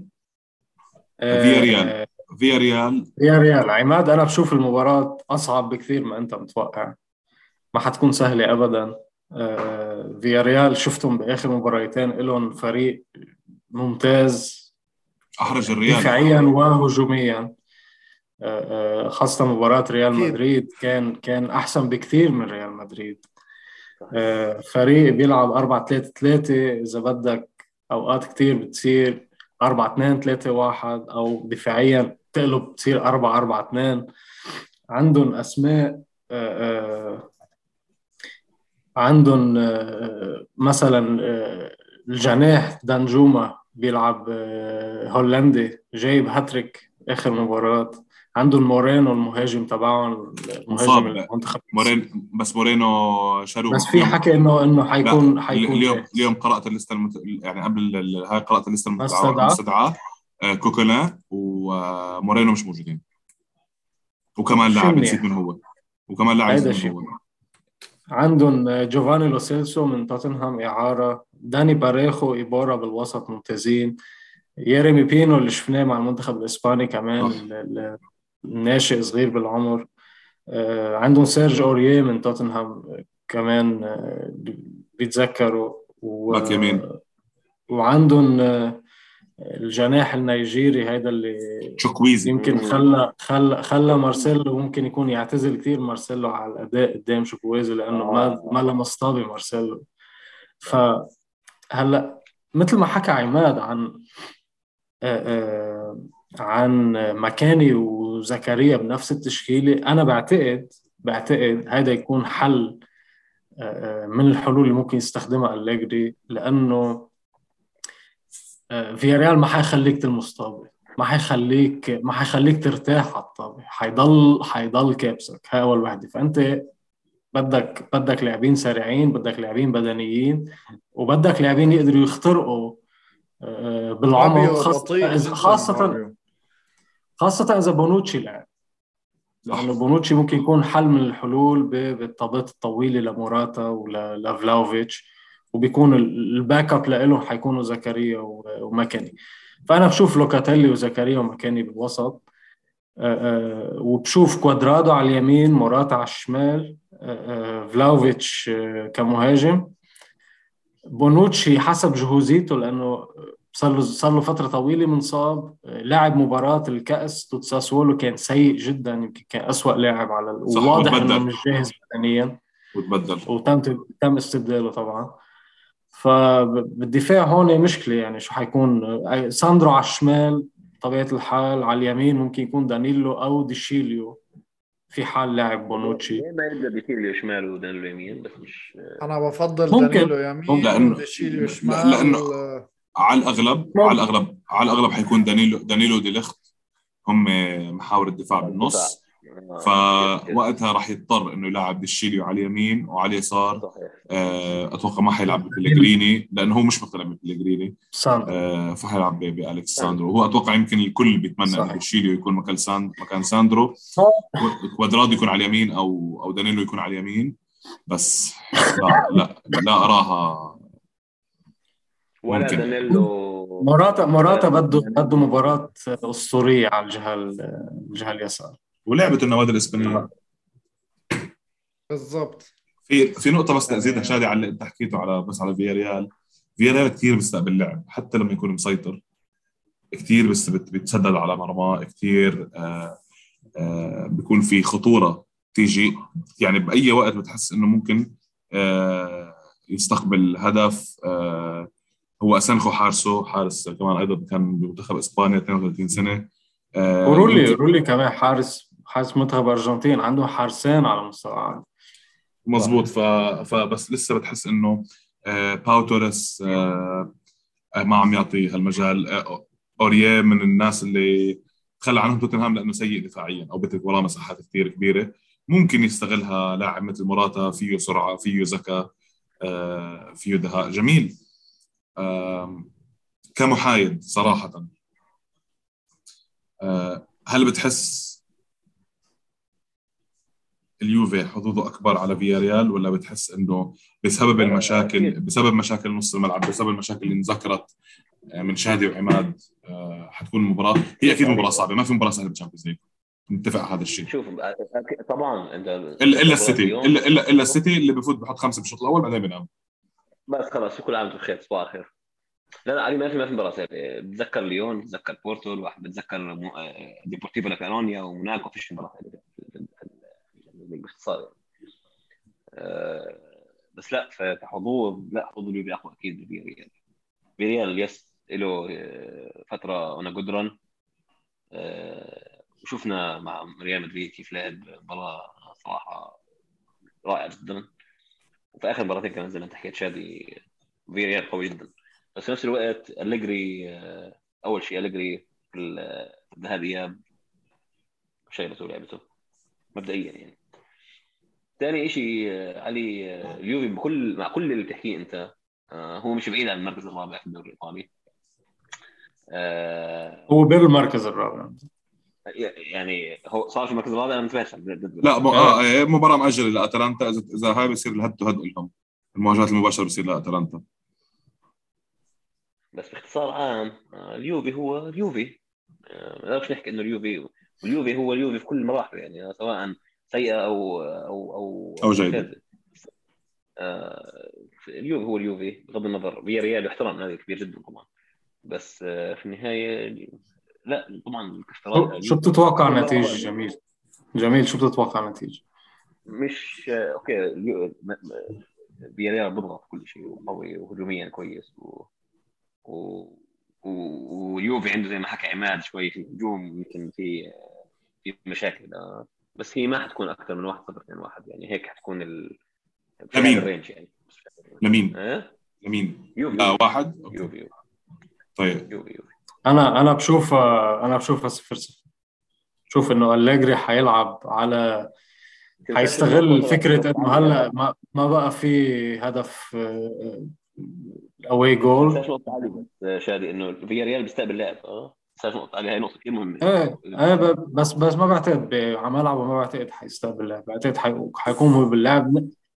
فيا ريال. فيا ريال. فيا ريال. عماد أنا بشوف المباراة أصعب بكثير ما أنت متوقع. ما حتكون سهلة ابدا. آه، فيا ريال شفتهم بآخر مباراتين لهم فريق ممتاز. أحرج الريال. دفاعيا وهجوميا. آه، آه، خاصة مباراة ريال مدريد كان كان أحسن بكثير من ريال مدريد. فريق بيلعب 4 3 3 إذا بدك أوقات كثير بتصير. 4 2 3 1 أو دفاعيا تقلب تصير 4 4 2 عندهم أسماء عندهم مثلا الجناح دانجوما بيلعب آه، هولندي جايب هاتريك آخر مباراة. عندهم مورينو المهاجم تبعهم المهاجم المنتخب مورين بس مورينو شالوه. بس في حكي انه إنه حيكون حيكون اليوم اليوم قرأت الليستة المت... يعني قبل هاي قرأت الليستة المستدعاه آه، كوكلان ومورينو مش موجودين. وكمان لاعب نسيت من هو. وكمان لاعب نسيت من هو. عندهم جوفاني لوسيلسو من توتنهام إعارة. داني باريخو إيبورا بالوسط ممتازين. ييريمي بينو اللي شفناه مع المنتخب الإسباني كمان الناشئ صغير بالعمر. آه، عندهم سيرج أوريه من توتنهام كمان آه، بيتذكروا. و... وعندهم آه، الجناح النيجيري هيدا اللي تشوكويزي. يمكن خلى خلى خلى مارسيلو ممكن يكون يعتزل كثير مارسيلو على الأداء قدام شوكويزي لأنه ما آه. ما لمس طابه مارسيلو. فهلا مثل ما حكى عماد عن عن مكاني وزكريا بنفس التشكيلة أنا بعتقد بعتقد هذا يكون حل من الحلول اللي ممكن يستخدمها أليجري لأنه فيا ريال ما حيخليك تلمس طابة ما حيخليك ما حيخليك ترتاح على الطابة حيضل حيضل كابسك هاي أول وحدة. فأنت بدك بدك لاعبين سريعين بدك لاعبين بدنيين وبدك لاعبين يقدروا يخترقوا آه، بالعمق خاصة خاصة خاصة إذا بونوتشي لعب لأنه بونوتشي ممكن يكون حل من الحلول بالطابات الطويلة لموراتا ولفلاهوفيتش وبيكون ال backup له حيكونوا زكريا ومكيني فأنا بشوف لوكاتيلي وزكريا ومكيني بالوسط. آه، آه، وبشوف كوادرادو على اليمين موراتا على الشمال آه، فلاهوفيتش كمهاجم. بونوتشي حسب جهوزيته لأنه صار له صار له فترة طويلة منصاب لاعب مباراة الكأس ضد ساسولو كان سيء جدا يمكن كان اسوء لاعب على وواضح إنه مش جاهز بدنيا. وتبدل. وتم تم استبداله طبعا. فبالدفاع هون مشكلة يعني شو حيكون. ساندرو على الشمال طبيعة الحال على اليمين ممكن يكون دانيلو أو ديشيليو. في حال لعب بونوتشي. ما يبدا ديشيليو شمال ودانيلو يمين بس مش أنا بفضل ممكن. دانيلو يمين لأنه ديشيليو شمال. لأنه على الأغلب على الأغلب على الأغلب حيكون دانيلو دانيلو دي ليخت هم محاور الدفاع بالنص. فوقتها راح يضطر إنه يلعب بديشيليو على اليمين وعلى اليسار. آه، أتوقع ما حيلعب ببلغريني لأنه هو مش مقتنع ببلغريني آه فحيلعب باليكس ساندرو. وهو أتوقع يمكن الكل بيتمنى إنه ديشيليو يكون مكان ساند مكان ساندرو. كوادرادو يكون على اليمين أو أو دانيلو يكون على اليمين. بس لا لا لا أراها ولا دانيلو موراتا موراتا بده بده مباراة أسطورية على الجهة الجهة اليسار. ولعبة النوادي الإسبانية. بالضبط. في في نقطة بس تزيدها شادي على اللي انت حكيته على بس على فيا ريال فيا ريال كثير بيستقبل لعب حتى لما يكون مسيطر. كثير بس بتسدد على مرماه كثير آه آه بيكون في خطورة تيجي. يعني بأي وقت بتحس إنه ممكن آه يستقبل هدف آه هو أسانخو حارسه حارس كمان أيضا كان بمنتخب إسبانيا 32 سنة. آه ورولي رولي كمان حارس حارس منتخب أرجنتين عنده حارسين على مستوى عالي مظبوط. ف... فبس لسه بتحس إنه آه باو توريس آه ما عم يعطي هالمجال. اوريه من الناس اللي تخلى عنهم توتنهام لأنه سيء دفاعيا أو بترك وراه مساحات كثير كبيرة. ممكن يستغلها لاعب مثل موراتا فيه سرعة فيه ذكاء فيه دهاء جميل. كمحايد صراحة. هل بتحس اليوفي حظوظه أكبر على فياريال ولا بتحس إنه بسبب المشاكل بسبب مشاكل نص الملعب بسبب المشاكل اللي انذكرت آه، من شادي وعماد آه، حتكون المباراه هي أكيد مباراة صعبة ما في مباراة سهله بال Champions League نتفق على هذا الشيء. شوف طبعا الا السيتي الا الا السيتي اللي بفوت بحط خمسة بالشوط الأول بعدين بينام بس خلاص كل عام وأنتم بخير صباح الخير. لا لا علي ما في ما في مباراة بتذكر ليون بتذكر بورتو الواحد بتذكر آه، ديبورتيفو لاكورونيا وموناكو. فيش مباراة باختصار يعني. أه بس لا كحضور لا حضور اليوفي أقوى أكيد من ريال ريال yes له آه، فترة on a good run أه وشفنا مع ريال مدريد كيف لعب مباراة صراحة رائعة جدا. وفي آخر مباراتين كمان زي ما أنت حكيت شادي ريال قوي جدا. بس في نفس الوقت أليجري آه، أول شيء أليجري في الذهاب إياب شيلته لعبته مبدئيا يعني. ثاني شيء آه، علي آه، اليوفي بكل مع كل اللي بتحكيه أنت هو مش بعيد عن المركز الرابع في الدوري الإيطالي. هو بالمركز الرابع. يعني هو صار في المركز الرابع أنا متفهم لا م... آه إيه، مباراة مأجلة لأتلانتا. اذا إذا هاي بصير الهد تو هد لهم. المواجهات المباشرة بصير لأتلانتا. بس باختصار عام اليوفي هو اليوفي. ما نقدرش نحكي إنه اليوفي اليوفي هو اليوفي في كل مراحله يعني سواء سيئة أو أو أو أو جيدة. آه اليوفي هو اليوفي بغض النظر فيا ريال يحترم نادي كبير جدا طبعا. بس آه في النهاية لا طبعا شو بتتوقع نتيجه جميل جميل شو بتتوقع نتيجه؟ مش آه okay فيا ريال بيضغط كل شيء وقوي وهجوميا كويس و... و... واليوفي عنده زي ما حكى عماد شوي في الهجوم يمكن في في مشاكل آه. بس هي ما حتكون أكثر من 1 0 2 1 يعني هيك حتكون ال لمين؟ الرينج يعني لمين؟ إيه؟ لمين؟ يوفي لا واحد؟ يوفي يوفي طيب يوفي يوفي أنا أنا بشوف أنا بشوفها 0 0 بشوف إنه أليجري حيلعب على حيستغل فكرة إنه هلأ ما ما بقى في هدف اواي جول شادي إنه فيا ريال بيستقبل لاعب. آه نقطة عليها هي نقطة كثير مهمة إيه إيه بس بس ما بعتقد على ملعبه ما بعتقد حيستقبل اللعب بعتقد حيقوم هو باللعب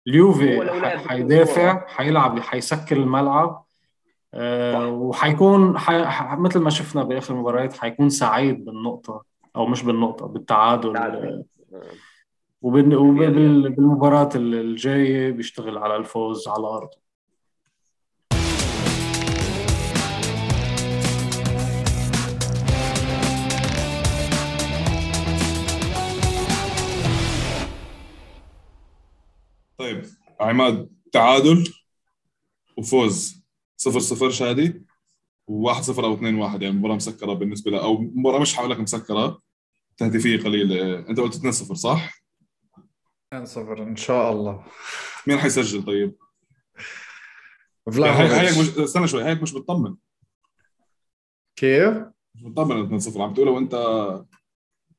اليوفي حيدافع حيلعب حيسكر الملعب. وحيكون حي... مثل ما شفنا بآخر المباريات حيكون سعيد بالنقطة أو مش بالنقطة بالتعادل. آه. وبالمباراة الجاية بيشتغل على الفوز على أرضه. طيب عماد تعادل وفوز. 0 0 شادي و1 0 أو 2 1 يعني مباراة مسكرة بالنسبة له أو مباراة مش حقول لك مسكرة تهديفية قليلة أنت قلت 2 0 صح؟ 2 0 إن شاء الله مين حيسجل طيب؟ يعني هيك مش استنى شوي هيك مش بتطمن كيف؟ مش بتطمن 2 0 عم تقوله وانت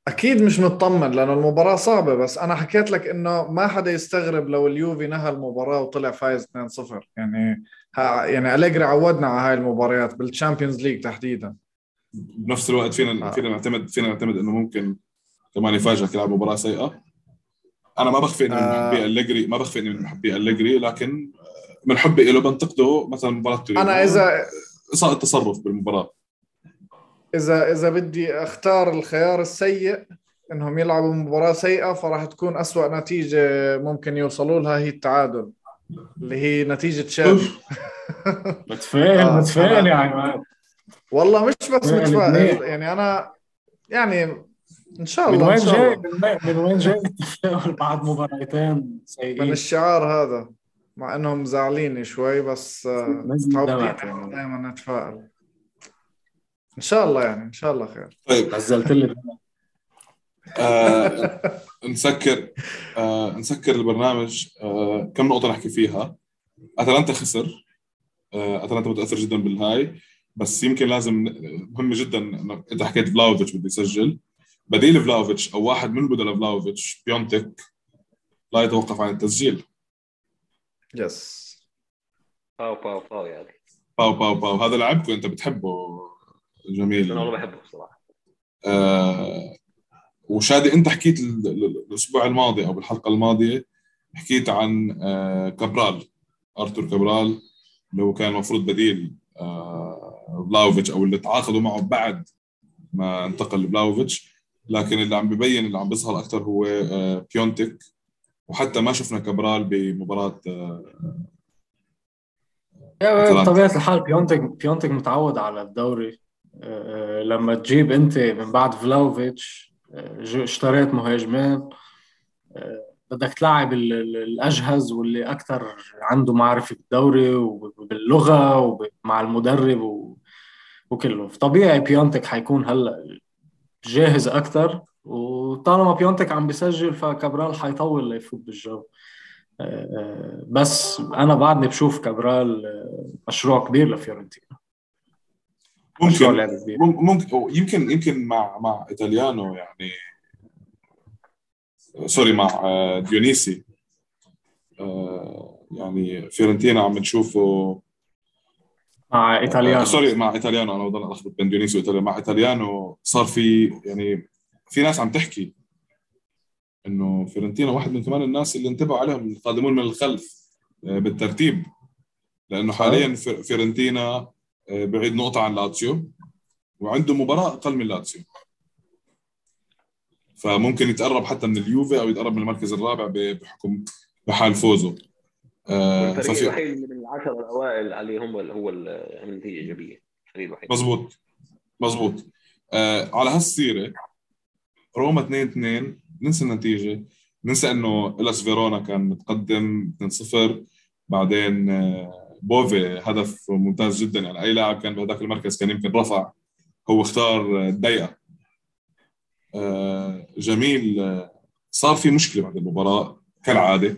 أكيد مش مطمن لأنه المباراة صعبة بس أنا حكيت لك إنه ما حدا يستغرب لو اليوفي نهى المباراة وطلع فايز 2-0 يعني ها يعني أليجري عودنا على هاي المباريات بال Champions League تحديدا. بنفس الوقت فينا آه. فينا نعتمد فينا نعتمد إنه ممكن كمان يفاجئك يلعب مباراة سيئة. أنا ما بخفي إني من محبي أليجري ما بخفي إني من محبي أليجري لكن من حبي له بنتقده مثلا مباراة أنا إذا اساءة التصرف بالمباراة. إذا إذا بدي أختار الخيار السيء إنهم يلعبوا مباراة سيئة فراح تكون أسوأ نتيجة ممكن يوصلوا لها هي التعادل اللي هي نتيجة شادي متفائل متفائل يا عماد والله مش بس متفائل. يعني أنا يعني إن شاء الله من وين جاي؟ من وين جاي؟ التفاؤل <laughs> بعد مباراتين سيئين. من الشعار هذا مع إنهم زعليني شوي بس دائما نتفائل. إن شاء الله يعني إن شاء الله خير. طيب نزلت لي آه نسكر آه نسكر البرنامج. آه كم نقطة نحكي فيها؟ أتلانتا خسر. أتلانتا متأثر جدا بالهاي. بس يمكن لازم مهم جدا انك انت حكيت فلاوفيتش بده يسجل. بديل فلاوفيتش أو واحد من بدل فلاوفيتش بيونتك لا يتوقف عن التسجيل. yes باو باو باو يعني. باو باو باو. هذا لعبكم أنت بتحبه. جميل. أنا والله بحبه بصراحة. آه وشادي أنت حكيت الأسبوع الماضي أو بالحلقة الماضية حكيت عن آه كابرال أرتور كابرال اللي هو كان المفروض بديل آه بلاوفيتش أو اللي تعاقدوا معه بعد ما انتقل بلاوفيتش لكن اللي عم ببين اللي عم بيظهر أكثر هو آه بيونتك. وحتى ما شفنا كابرال بمباراة آه بطبيعه الحال بيونتك بيونتك متعود على الدوري. لما تجيب انت من بعد فلاوفيتش آه، اشتريت مهاجمين آه، بدك تلعب الأجهز واللي أكثر عنده معرفة بالدوري وباللغة ومع المدرب وكله. فطبيعي بيونتك حيكون هلأ جاهز أكثر وطالما بيونتك عم بيسجل فكابرال حيطول ليفوت بالجو. بس أنا بعدني بشوف كابرال مشروع كبير لفيورنتينا. ممكن ممكن يمكن يمكن مع مع إيطاليانو يعني. sorry مع آه، ديونيسي. آه، يعني فيورنتينا عم نشوفه مع إيطاليانو. sorry مع إيطاليانو. أنا بضل ألخبط بين ديونيسي وايطاليانو مع إيطاليانو صار في يعني في ناس عم تحكي إنه فيورنتينا واحد من كمان الناس اللي انتبهوا عليهم القادمون من الخلف آه، بالترتيب. لأنه حاليا فيورنتينا آه، بعيد نقطة عن لاتسيو. وعنده مباراة أقل من لاتسيو. فممكن يتقرب حتى من اليوفي أو يتقرب من المركز الرابع بحكم بحال فوزه. آه الفريق ففي... الوحيد من العشرة الأوائل اللي هم هو النتيجة إيجابية. الفريق الوحيد. مزبوط مزبوط آه على هالسيرة روما 2 2 ننسى النتيجة. ننسى إنه إلاس فيرونا كان متقدم 2-0 بعدين آه بوفي هدف ممتاز جدا يعني. أي لاعب كان بهذاك المركز كان يمكن رفع هو اختار الدقيقه آه، جميل. آه، صار في مشكلة بعد المباراة كالعادة.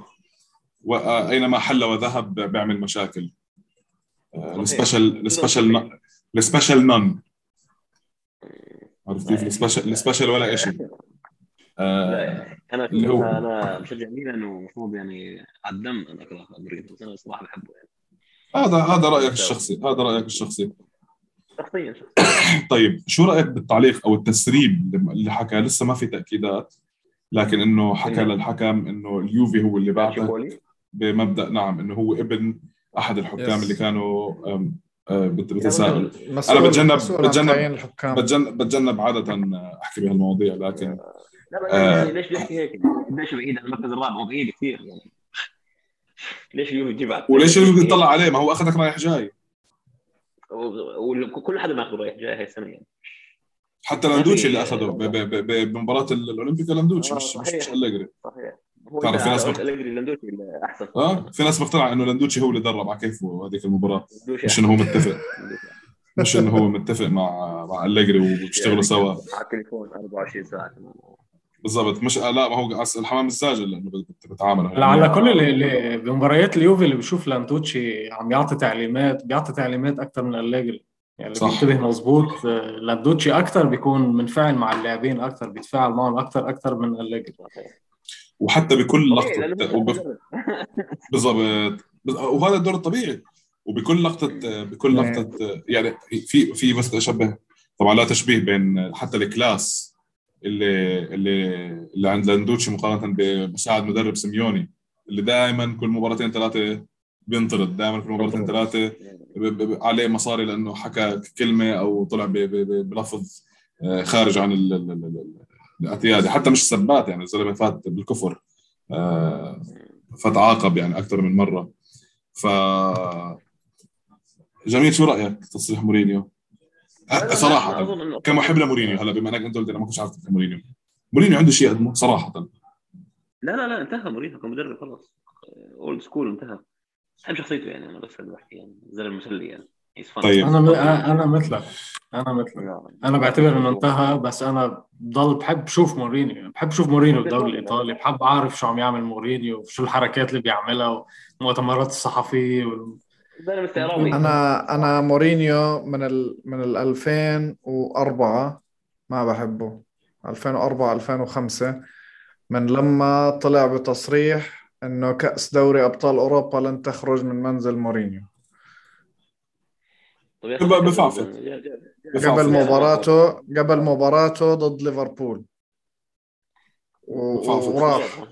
واينما حل وذهب بيعمل مشاكل. آه، ال special ال special ال special none. عرفت كيف؟ ال special ال special ولا شيء آه أنا هو أنا مشجع ميلان ومفروض يعني على الدم أنا اكره بس أنا الصراحه بحبه يعني. هذا هذا رأيك الشخصي هذا رأيك الشخصي. شخصيا <coughs> طيب شو رأيك بالتعليق أو التسريب اللي حكى؟ لسه ما في تأكيدات لكن إنه حكى إيه. للحكم إنه اليوفي هو اللي بعثك بمبدأ نعم إنه هو ابن أحد الحكام اللي كانوا آه، بتساءل أنا بتجنب بتجنب بتجنب بتجنب عادة أحكي بهالمواضيع لكن لا آه يعني ليش بيحكي هيك؟ ليش بعيد عن المركز الرابع؟ هو بعيد كثير. يعني ليش اليوفي تجيب وليش اليوفي يطلع عليه؟ ما هو أخذك رايح جاي. وكل حدا ماخذ رايح جاي هاي السنة يعني. حتى لاندوتشي اللي أخذه بمباراة الاولمبيكا لاندوتشي مش مش مش أليجري. صحيح. تعرف في ناس مقت... لاندوتشي أحسن. آه في ناس مقتنعة إنه لاندوتشي هو اللي درب على كيفه هذيك المباراة. مش إنه هو متفق. <laughs> مش إنه هو متفق مع مع أليجري وبيشتغلوا سوا. على التليفون 24 ساعة بالضبط. مش لا ما هو الحمام الزاجل لأنه بتتعامل لا على كل اللي بمباريات اليوفي اللي بشوف لانتوتشي عم يعطي تعليمات بيعطي تعليمات أكثر من أليجري. يعني اللي بينتبه مظبوط لاندوتشي أكثر بيكون منفعل مع اللاعبين أكثر بيتفاعل معهم أكثر أكثر من أليجري. وحتى بكل لقطة وب... <laughs> بالضبط. وهذا الدور الطبيعي وبكل لقطة بكل لقطة يعني في في بس اشبه طبعا لا تشبيه بين حتى ال class اللي اللي اللي عند لاندوتشي مقارنة بمساعد مدرب سيميوني اللي دائما كل مباراتين ثلاثة بينطرد دائما كل مباراتين ثلاثة عليه مصاري لأنه حكى كلمة أو طلع بلفظ آه، خارج عن الاعتيادي حتى مش سباب يعني الزلمة فات بالكفر آه، فتعاقب يعني أكثر من مرة. ف جميل شو رأيك تصريح مورينيو؟ صراحة. كمحب لمورينيو هلا بما إنك انت قلت أنا ما كنتش عارف مورينيو. مورينيو عنده شيء يقدمه صراحة. لا لا لا انتهى مورينيو كمدرب خلص old school انتهى. بحب شخصيته يعني أنا بس بحكي يعني زلمة مسلي يعني. طيب. أنا أنا مثلك أنا مثلك أنا بعتبر إنه انتهى بس أنا بضل بحب شوف مورينيو. بحب شوف مورينيو بالدوري الإيطالي. بحب أعرف شو عم يعمل مورينيو وشو الحركات اللي بيعملها والمؤتمرات الصحفيه أنا أنا مورينيو من ال من ال 2004 ما بحبه. 2004 2005 من لما طلع بتصريح إنه كأس دوري أبطال أوروبا لن تخرج من منزل مورينيو. بفعفط قبل مباراته قبل مباراته ضد ليفربول. وراح.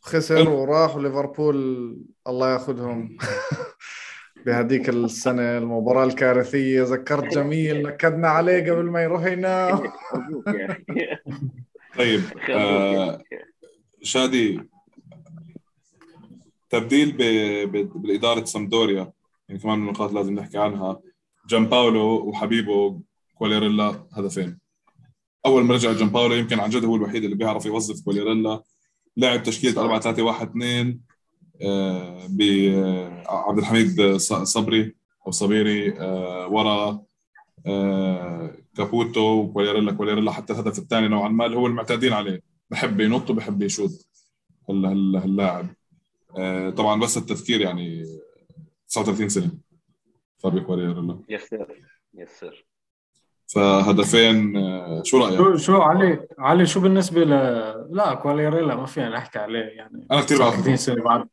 خسر وراح وليفربول الله ياخذهم. <laughs> بهذيك السنة المباراة الكارثية ذكرت <laughs> جميل نكدنا عليه قبل ما يروح ينام <laughs> طيب آه شادي تبديل بالإدارة سامدوريا يعني كمان من النقاط لازم نحكي عنها. جان باولو وحبيبه كوليريلا هدفين. أول ما رجع جان باولو يمكن عن جد هو الوحيد اللي بيعرف يوظف كوليريلا لعب تشكيلة 4 3 1 2 بعبد الحميد صبري أو صبيري آه، ورا آه، كابوتو وكوليريلا كوليريلا حتى الهدف الثاني نوعا ما اللي هو المعتادين عليه. بحب ينط وبحب يشوط اللاعب آه، طبعا بس التذكير يعني 39 سنة. فابيو كوليريلا yes sir yes sir فهدفين شو رأيك؟ شو شو علي علي شو بالنسبة ل لا كواليريلا ما فينا نحكي عليه يعني أنا كثير بعرف سنة بعد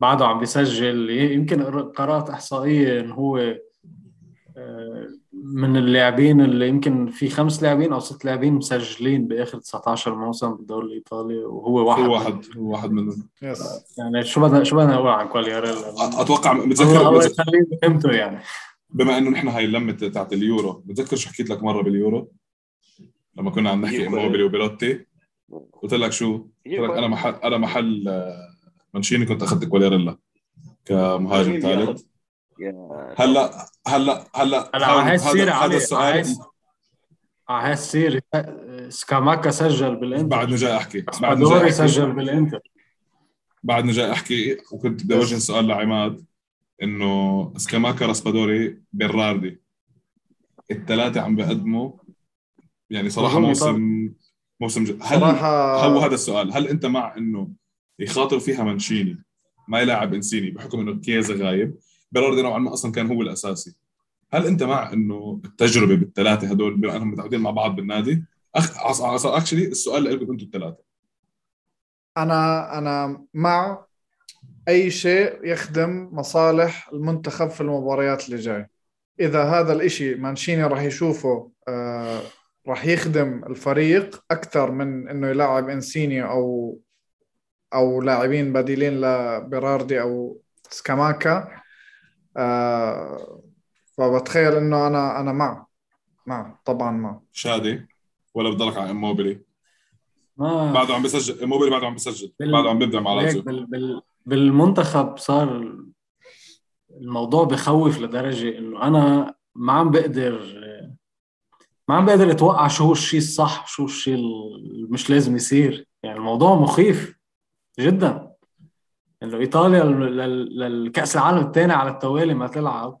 بعده عم بيسجل. يمكن قرات إحصائية إنه هو آه، من اللاعبين اللي يمكن في خمس لاعبين أو ست لاعبين مسجلين بآخر 19 موسم بالدوري الإيطالي وهو واحد هو واحد هو واحد منهم. يعني شو بدنا شو بدنا نقول عن كوالياريلا أتوقع متذكر الله يخليه فهمته يعني. بما إنه نحن هاي اللمة تاعت اليورو بتذكر شو حكيت لك مرة باليورو؟ لما كنا عم نحكي اموبيلي وبيلوتي قلت لك شو؟ قلت لك أنا محل أنا محل آه، مانشيني كنت أخذت كواليريلا كمهاجم ثالث. هلأ هلأ هلأ هلا على هاي هذا السؤال. على هاي السيره سكاماكا سجل بالإنتر. بعد جاي أحكي بعد جاي سجل بالإنتر. بعد جاي أحكي وكنت بدي أوجه السؤال لعماد. إنه سكاماكا راسبادوري بيراردي الثلاثه عم بيقدموا. يعني صراحة موسم موسم جد. هل صراحة... هو هذا السؤال. هل أنت مع إنه يخاطر فيها منشيني ما يلعب إنسيني بحكم إنه كيزا غايب. بيراردي نوعا ما أصلا كان هو الأساسي. هل أنت مع إنه التجربة بالثلاثه هدول بما انهم متعودين مع بعض بالنادي؟ اخ اكشلي السؤال لكم أنتم الثلاثه أنا أنا مع أي شيء يخدم مصالح المنتخب في المباريات اللي جاي. إذا هذا الإشي مانشيني راح يشوفه آه راح يخدم الفريق أكثر من إنه يلعب إنسيني أو أو لاعبين بديلين لبيراردي أو سكاماكا آه فبتخيل إنه أنا أنا مع مع طبعا مع. شادي ولا بضلك على إموبيلي؟ ما بعده عم بسجل إموبيلي بعده عم بسجل. بعده عم بيبدع مع لازيو. بال... بال... بالمنتخب صار الموضوع بخوف لدرجة إنه أنا ما عم بقدر ما عم بقدر أتوقع شو هو الشيء الصح شو الشيء اللي مش لازم يصير. يعني الموضوع مخيف جدا. إنه إيطاليا للكأس العالم الثاني على التوالي ما تلعب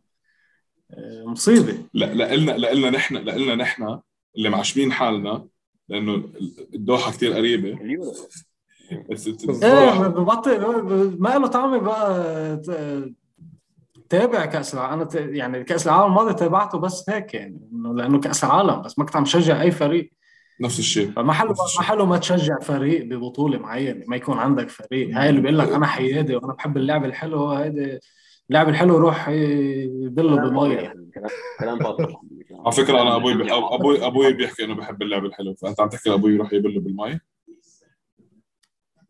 آه، مصيبة. لا لنا لنا نحن لنا نحن اللي معشمين حالنا لأنه الدوحة كثير قريبة. إيه ببطل ما له طعمه بقى تابع كأس العالم أنا يعني كأس العالم الماضي تابعته بس هيك يعني لأنه كأس العالم بس ما كنت عم شجع أي فريق. نفس الشيء. فما حلو ما حلو ما تشجع فريق ببطولة معينة ما يكون عندك فريق. هاي اللي بيقول لك أنا حيادي وأنا بحب اللعب الحلو هيدي اللعب الحلو يروح يدله بميه كلام باطل. على فكرة أنا أبوي أبوي أبوي بيحكي إنه بحب اللعب الحلو فأنت عم تحكي أبوي يروح يبله بالمي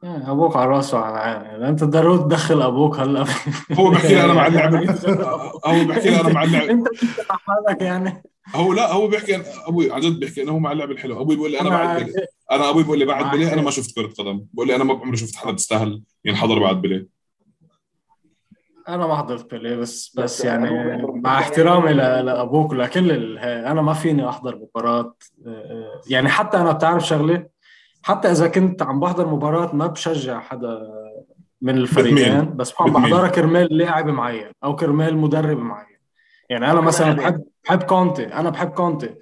إيه، أبوك على رأسه على عيني أنت ضروري تدخل أبوك هلا. هو بحكي لي أنا مع اللعب <laughs> هو بحكي لي أنا مع اللعب أنت مع حالك يعني. هو لا هو بيحكي أبوي عن جد بيحكي انه هو مع اللعب الحلو أبوي بيقول لي أنا بعد بلي أنا أبوي بيقول لي بعد بلي أنا ما شفت كرة قدم. بقول لي أنا ما عمري شفت حدا بيستاهل ينحضر بعد بلي. أنا ما حضرت بيلي بس بس يعني مع احترامي لأبوك ولكل أنا ما فيني أحضر مباراة. آه، آه، يعني حتى أنا بتعرف شغلة حتى إذا كنت عم بحضر مباراة ما بشجع حدا من الفريقين بس عم بحضرها كرمال لاعب معين أو كرمال مدرب معين. يعني أنا مثلا بحب بحب كونتي. أنا بحب كونتي.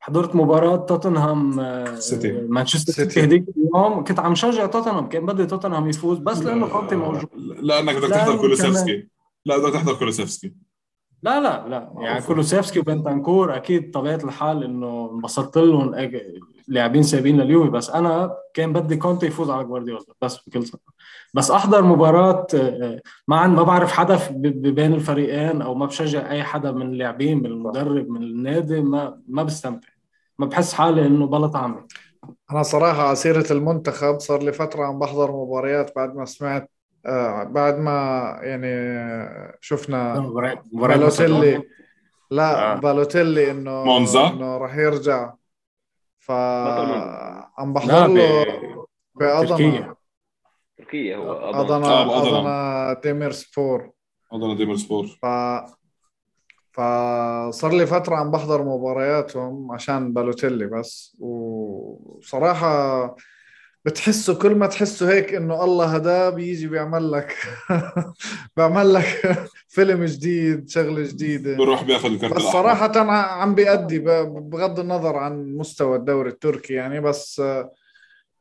حضرت مباراة توتنهام آه، سيتي. مانشستر سيتي هذيك اليوم. كنت عم شجع توتنهام. كان بدي توتنهام يفوز بس لأنه كونتي موجود. لانك بدك تحضر كولوسيفسكي. لا بدك تحضر كولوسيفسكي. لا لا لا. يعني كولوسيفسكي وبنتنكور أكيد طبيعة الحال إنه انبسطت لهم. لاعبين سايبين لليوفي بس أنا كان بدي كونتي يفوز على جوارديولا بس بكل صراحة بس أحضر مباراة آه، ما ما بعرف حدا بين الفريقين أو ما بشجع أي حدا من اللاعبين من المدرب من النادي ما ما بستمتع. ما بحس حالي إنه بلا طعمه أنا صراحة على سيره المنتخب صار لي فترة عم بحضر مباريات بعد ما سمعت آه بعد ما يعني شفنا بالوتيلي. لا آه. بالوتيلي إنه مونزا. إنه راح يرجع. ف عم بحضر له بأضنا تركيا هو أضنا آه أضنا ديمير سبور. أضنا ديمير سبور. ف فصار لي فترة عم بحضر مبارياتهم عشان بالوتيلي بس. وصراحة بتحسه كل ما تحسه هيك إنه الله هداه بيجي بيعمل لك. <laughs> بيعمل لك فيلم جديد شغلة جديدة. بروح بياخذ الكرت بس صراحة عم بيأدي بغض النظر عن مستوى الدوري التركي يعني بس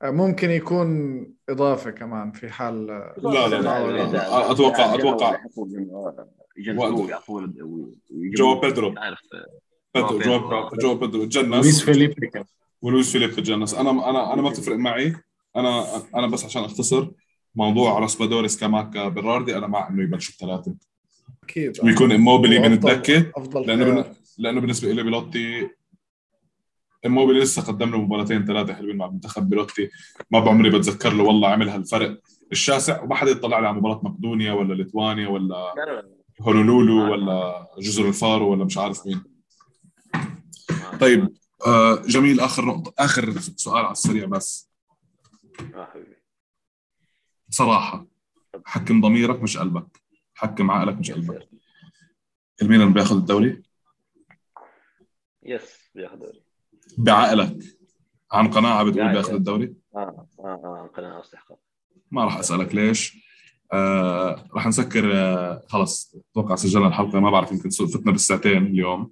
ممكن يكون إضافة كمان في حال لا لا لا أتوقع أتوقع جو بيدرو. بيدرو جو بيدرو. تجنس لويس فيليب ولويس فيليب تجنس أنا أنا أنا ما بتفرق معي. أنا أنا بس عشان أختصر موضوع راسبادوري سكاماكا بيراردي أنا مع انه يبلشوا بثلاثة. أكيد. ويكون إموبيلي من الدكة لأنه لأنه بالنسبة لي بيلوتي إموبيلي لسه قدم له مباراتين ثلاثة حلوين مع منتخب بيلوتي. ما بعمري بتذكر له والله عمل هالفرق الشاسع وما حدا يطلع لي على مباراة مقدونيا ولا ليتوانيا ولا هونولولو ولا جزر الفارو ولا مش عارف مين. طيب آه جميل آخر نقطة آخر سؤال على السريع بس. بصراحة حكم ضميرك مش قلبك. حكم عقلك مش قلبك. الميلان بياخذ الدوري؟ يس بياخذ الدوري. بعقلك. عن قناعة بتقول بياخذ الدوري؟ آه آه آه قناعة واستحقاق ما راح أسألك ليش. آه راح نسكر آه خلص. أتوقع سجلنا الحلقة ما بعرف يمكن فتنا بالساعتين اليوم.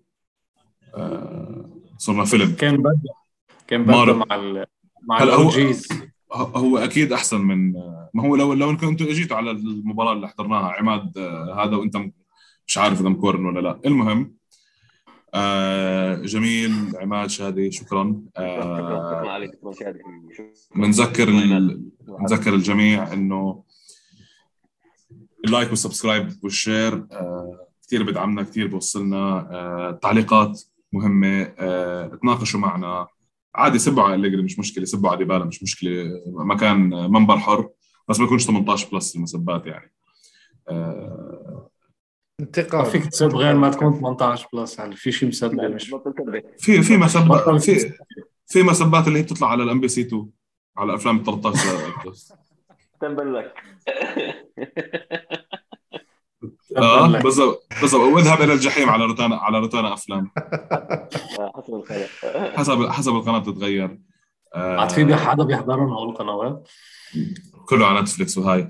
آه صرنا فيلم. كان بدا كان بدا مع ال مع الاوجيز هو أكيد أحسن من ما هو لو لو كنتوا اجيتوا على المباراة اللي حضرناها عماد آه، هذا وأنت مش عارف إذا مكورن ولا لا. المهم آه جميل عماد شادي شكرا. آه بنذكر بنذكر الجميع إنه ال like وال subscribe وال share آه كثير بدعمنا كثير بوصلنا آه تعليقات مهمة آه تناقشوا معنا. عادي سبوا على أليجري مش مشكلة سبوا على ديبالا مش مشكلة. مكان منبر حر بس ما يكونش 18 plus المسبات يعني. آه انتقاد فيك تسب غير ما تكون 18 plus يعني في شيء مسبب مش في في مسبات في في مسبات اللي هي بتطلع على ال M BC 2 على افلام ال 13 plus تنبل لك آه بالضبط. بالضبط. واذهب إلى الجحيم على روتانا على روتانا أفلام. حسب القناه حسب حسب القناة بتتغير. عاد في حدا بيحضرهم هول القنوات كله على Netflix وهاي.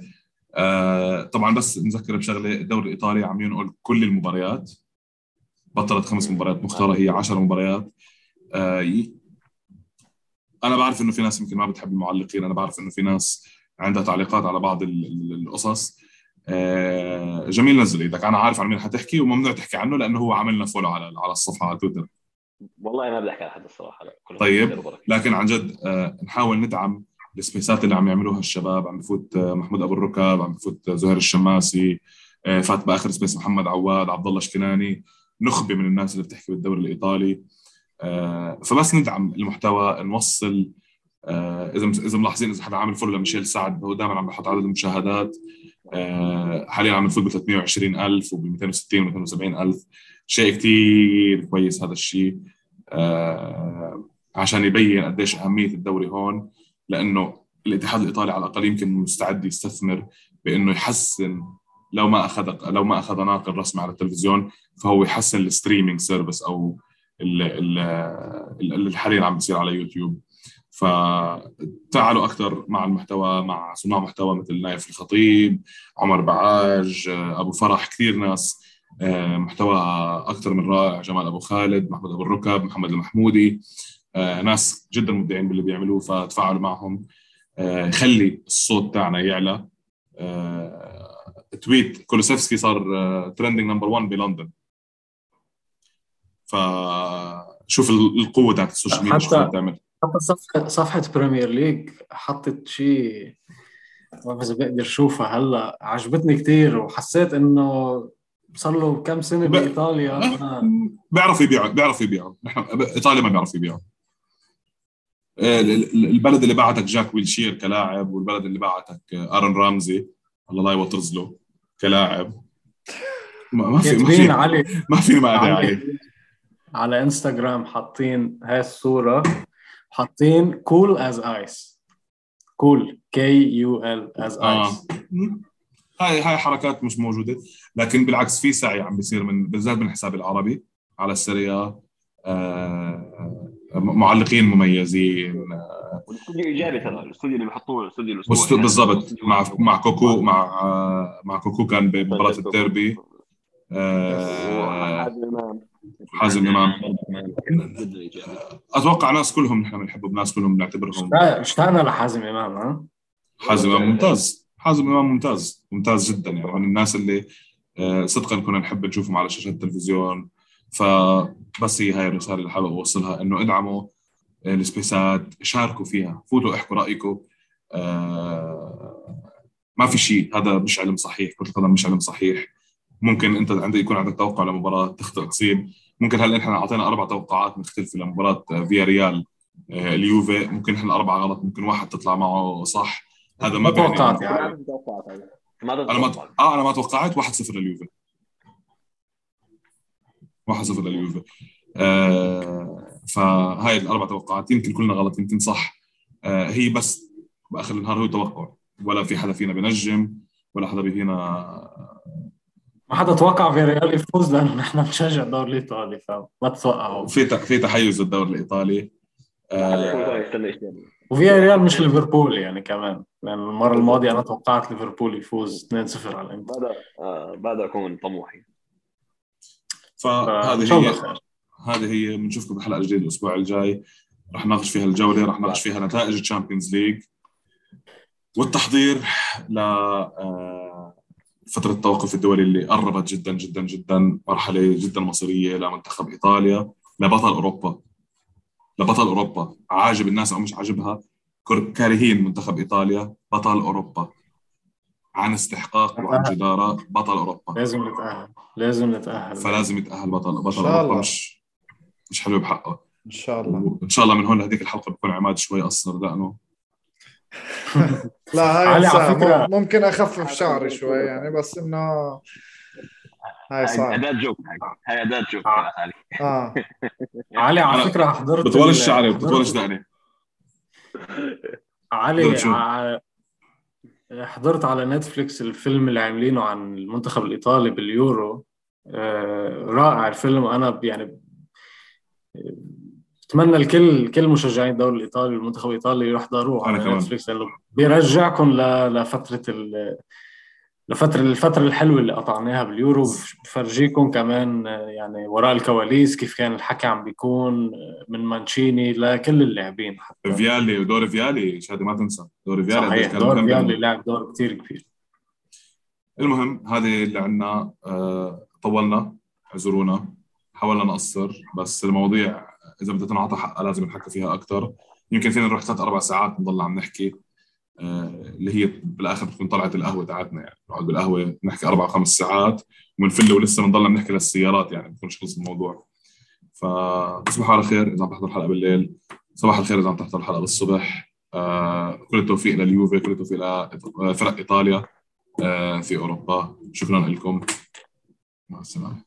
آه طبعا بس نذكر بشغلة الدوري الايطالي عم ينقل كل المباريات. بطلت خمس مباريات مختارة هي 10 مباريات. آه أنا بعرف إنه في ناس يمكن ما بتحب المعلقين أنا بعرف إنه في ناس عندها تعليقات على بعض القصص. آه، جميل نزل. إيدك أنا عارف عن مين حتحكي وممنوع تحكي عنه لأنه هو عملنا follow على على الصفحة على تويتر. والله ما بدي أحكي على حد الصراحة لا. طيب. لكن عن جد آه، نحاول ندعم ال space ات اللي عم يعملوها الشباب. عم بفوت آه، محمود أبو الركاب عم بفوت زهير الشماسي فات باخر space محمد عواد عبد الله شكناني. نخبه من الناس اللي بتحكي بالدوري الإيطالي. فبس ندعم المحتوى نوصل إذا إذا ملاحظين إذا حدا عامل follow لميشيل سعد هو دائما عم بحط عدد المشاهدات. آه، حاليا عم نفوت ب 320 ألف وب 260 و 270 ألف. شيء كثير كويس هذا الشيء. آه، عشان يبين قديش أهمية الدوري هون لأنه الاتحاد الإيطالي على الأقل يمكن مستعد يستثمر بأنه يحسن لو ما أخذ لو ما أخذ ناقل رسمي على التلفزيون فهو يحسن ال streaming service أو اللي حاليا عم بيصير على يوتيوب. فتعالوا أكثر مع المحتوى مع صناع محتوى مثل نايف الخطيب عمر بعاج أبو فرح كثير ناس آه، محتواها أكثر من رائع جمال أبو خالد محمد أبو الركب محمد المحمودي آه، ناس جدا مبدعين باللي بيعملوه فتفاعلوا معهم. آه، خلي الصوت تاعنا يعلى. tweet كولوسيفسكي صار trending number 1 بلندن. فشوف القوة تاعت ال social media شو بتعمل. حتى صفحه صفحة Premier League حطت شيء ما بعرف إذا بقدر أشوفها هلأ عجبتني كثير وحسيت إنه صار له كم سنة بإيطاليا. بيعرفوا يبيعوا بيعرفوا يبيعوا نحن إيطاليا ما بيعرفوا يبيعوا آه، البلد اللي بعتك جاك ويلشير كلاعب والبلد اللي بعتك ارون رامزي الله لا يوطرز له كلاعب. ما في ما في علي. ما في ما عليه على إنستغرام حاطين هاي الصورة. حاطين Kul as ice Kul K U L as ice هاي هاي حركات مش موجودة. لكن بالعكس في سعي عم بيصير من بالذات من الحساب العربي على السريع. آه معلقين مميزين. والاستوديو إيجابي ترى. الاستوديو اللي بيحطوه الاستوديو بالضبط. مع مع كوكو مع مع كوكو كان بمباراة الديربي. آه حازم إمام. أتوقع ناس كلهم نحن بنحبهم ناس كلهم بنعتبرهم. اشتقنا لحازم إمام ها؟ حازم إمام ممتاز. حازم إمام ممتاز. ممتاز جدا يعني. من الناس اللي آه، صدقا كنا نحب نشوفهم على شاشات التلفزيون. فبس هي هاي الرسالة اللي حابب أوصلها إنه ادعموا السبيسات شاركوا فيها فوتوا احكوا رأيكم. آه ما في شيء. هذا مش علم صحيح. كره القدم مش علم صحيح. ممكن انت عندك يكون عندك توقع لمباراة تخطئ تصيب. ممكن هلا إحنا اعطينا أربع توقعات مختلفة لمباراة فيا ريال آه، اليوفي؟ ممكن إحنا الاربعه غلط ممكن واحد تطلع معه صح. هذا ما توقعت. يعني أنا ما آه أنا ما توقعت. 1-0 لليوفي. 1-0 لليوفي. آه فهاي الأربع توقعات. يمكن كلنا غلط يمكن صح. آه هي بس بآخر النهار هو توقع. ولا في حدا فينا بنجم ولا حدا فينا ما حدا توقع في ريال يفوز لأنه نحن بنشجع الدوري الإيطالي فما تتوقعوا في في تحيز الدوري الإيطالي. آه وفي ريال مش ليفربول يعني كمان لأن المرة الماضية أنا توقعت ليفربول يفوز 2-0 على الانتر بعد آه بعد أكون طموحي. فهذه هي هذه هي بنشوفكم بحلقة جديدة الأسبوع الجاي. رح نناقش فيها الجولة رح نناقش فيها نتائج ال Champions League. والتحضير ل آه، فترة التوقف الدولي اللي قربت جدا جدا جدا مرحلة جدا مصيرية لمنتخب إيطاليا لبطل أوروبا. لبطل أوروبا. عاجب الناس أو مش عاجبها كارهين منتخب إيطاليا بطل أوروبا. عن استحقاق وعن جدارة بطل أوروبا. لازم نتأهل لازم نتأهل. فلازم يتأهل بطل بطل أوروبا. مش مش حلو بحقه. إن شاء الله. ان شاء الله من هون لهذيك الحلقة بكون عماد شوي قصر لأنه لا هاي على فكرة. ممكن أخفف شعري شوي يعني بس إنه هاي صعب. a dad joke هاي a dad joke آه, آه. <laughs> علي على فكرة حضرت بتولش شعري بتولش دقني. <laughs> علي حضرت على نتفليكس الفيلم اللي عاملينه عن المنتخب الإيطالي باليورو. آه، رائع الفيلم. أنا يعني أتمنى الكل كل مشجعين الدوري الإيطالي والمنتخب الإيطالي يحضروه على نتفلكس لأنه بيرجعكم لفترة لفترة الفترة الحلوة اللي قطعناها باليورو. بفرجيكم كمان يعني وراء الكواليس كيف كان الحكي عم بيكون من مانشيني لكل اللاعبين حتى. فيالي ودور فيالي شهادة ما تنسى. دور فيالي صحيح دور فيالي لعب دور كثير كبير. المهم هذه اللي عندنا آه، طولنا اعذرونا حاولنا نقصر بس المواضيع إذا بدها تنعطى حقها لازم نحكي فيها أكثر يمكن فينا نروح ثلاث أربع ساعات نضل عم نحكي آه، اللي هي بالآخر بتكون طلعت القهوة تاعتنا يعني. نقعد بالقهوة نحكي أربع خمس ساعات ومنفل ولسه بنضل نحكي للسيارات يعني بكونش خلص الموضوع فتصبحوا على خير إذا عم تحضر الحلقة بالليل. صباح الخير إذا عم تحضر الحلقة بالصبح. آه كل التوفيق لليوفي كل التوفيق لفرق إيطاليا آه في أوروبا. شكرا لكم. مع السلامة.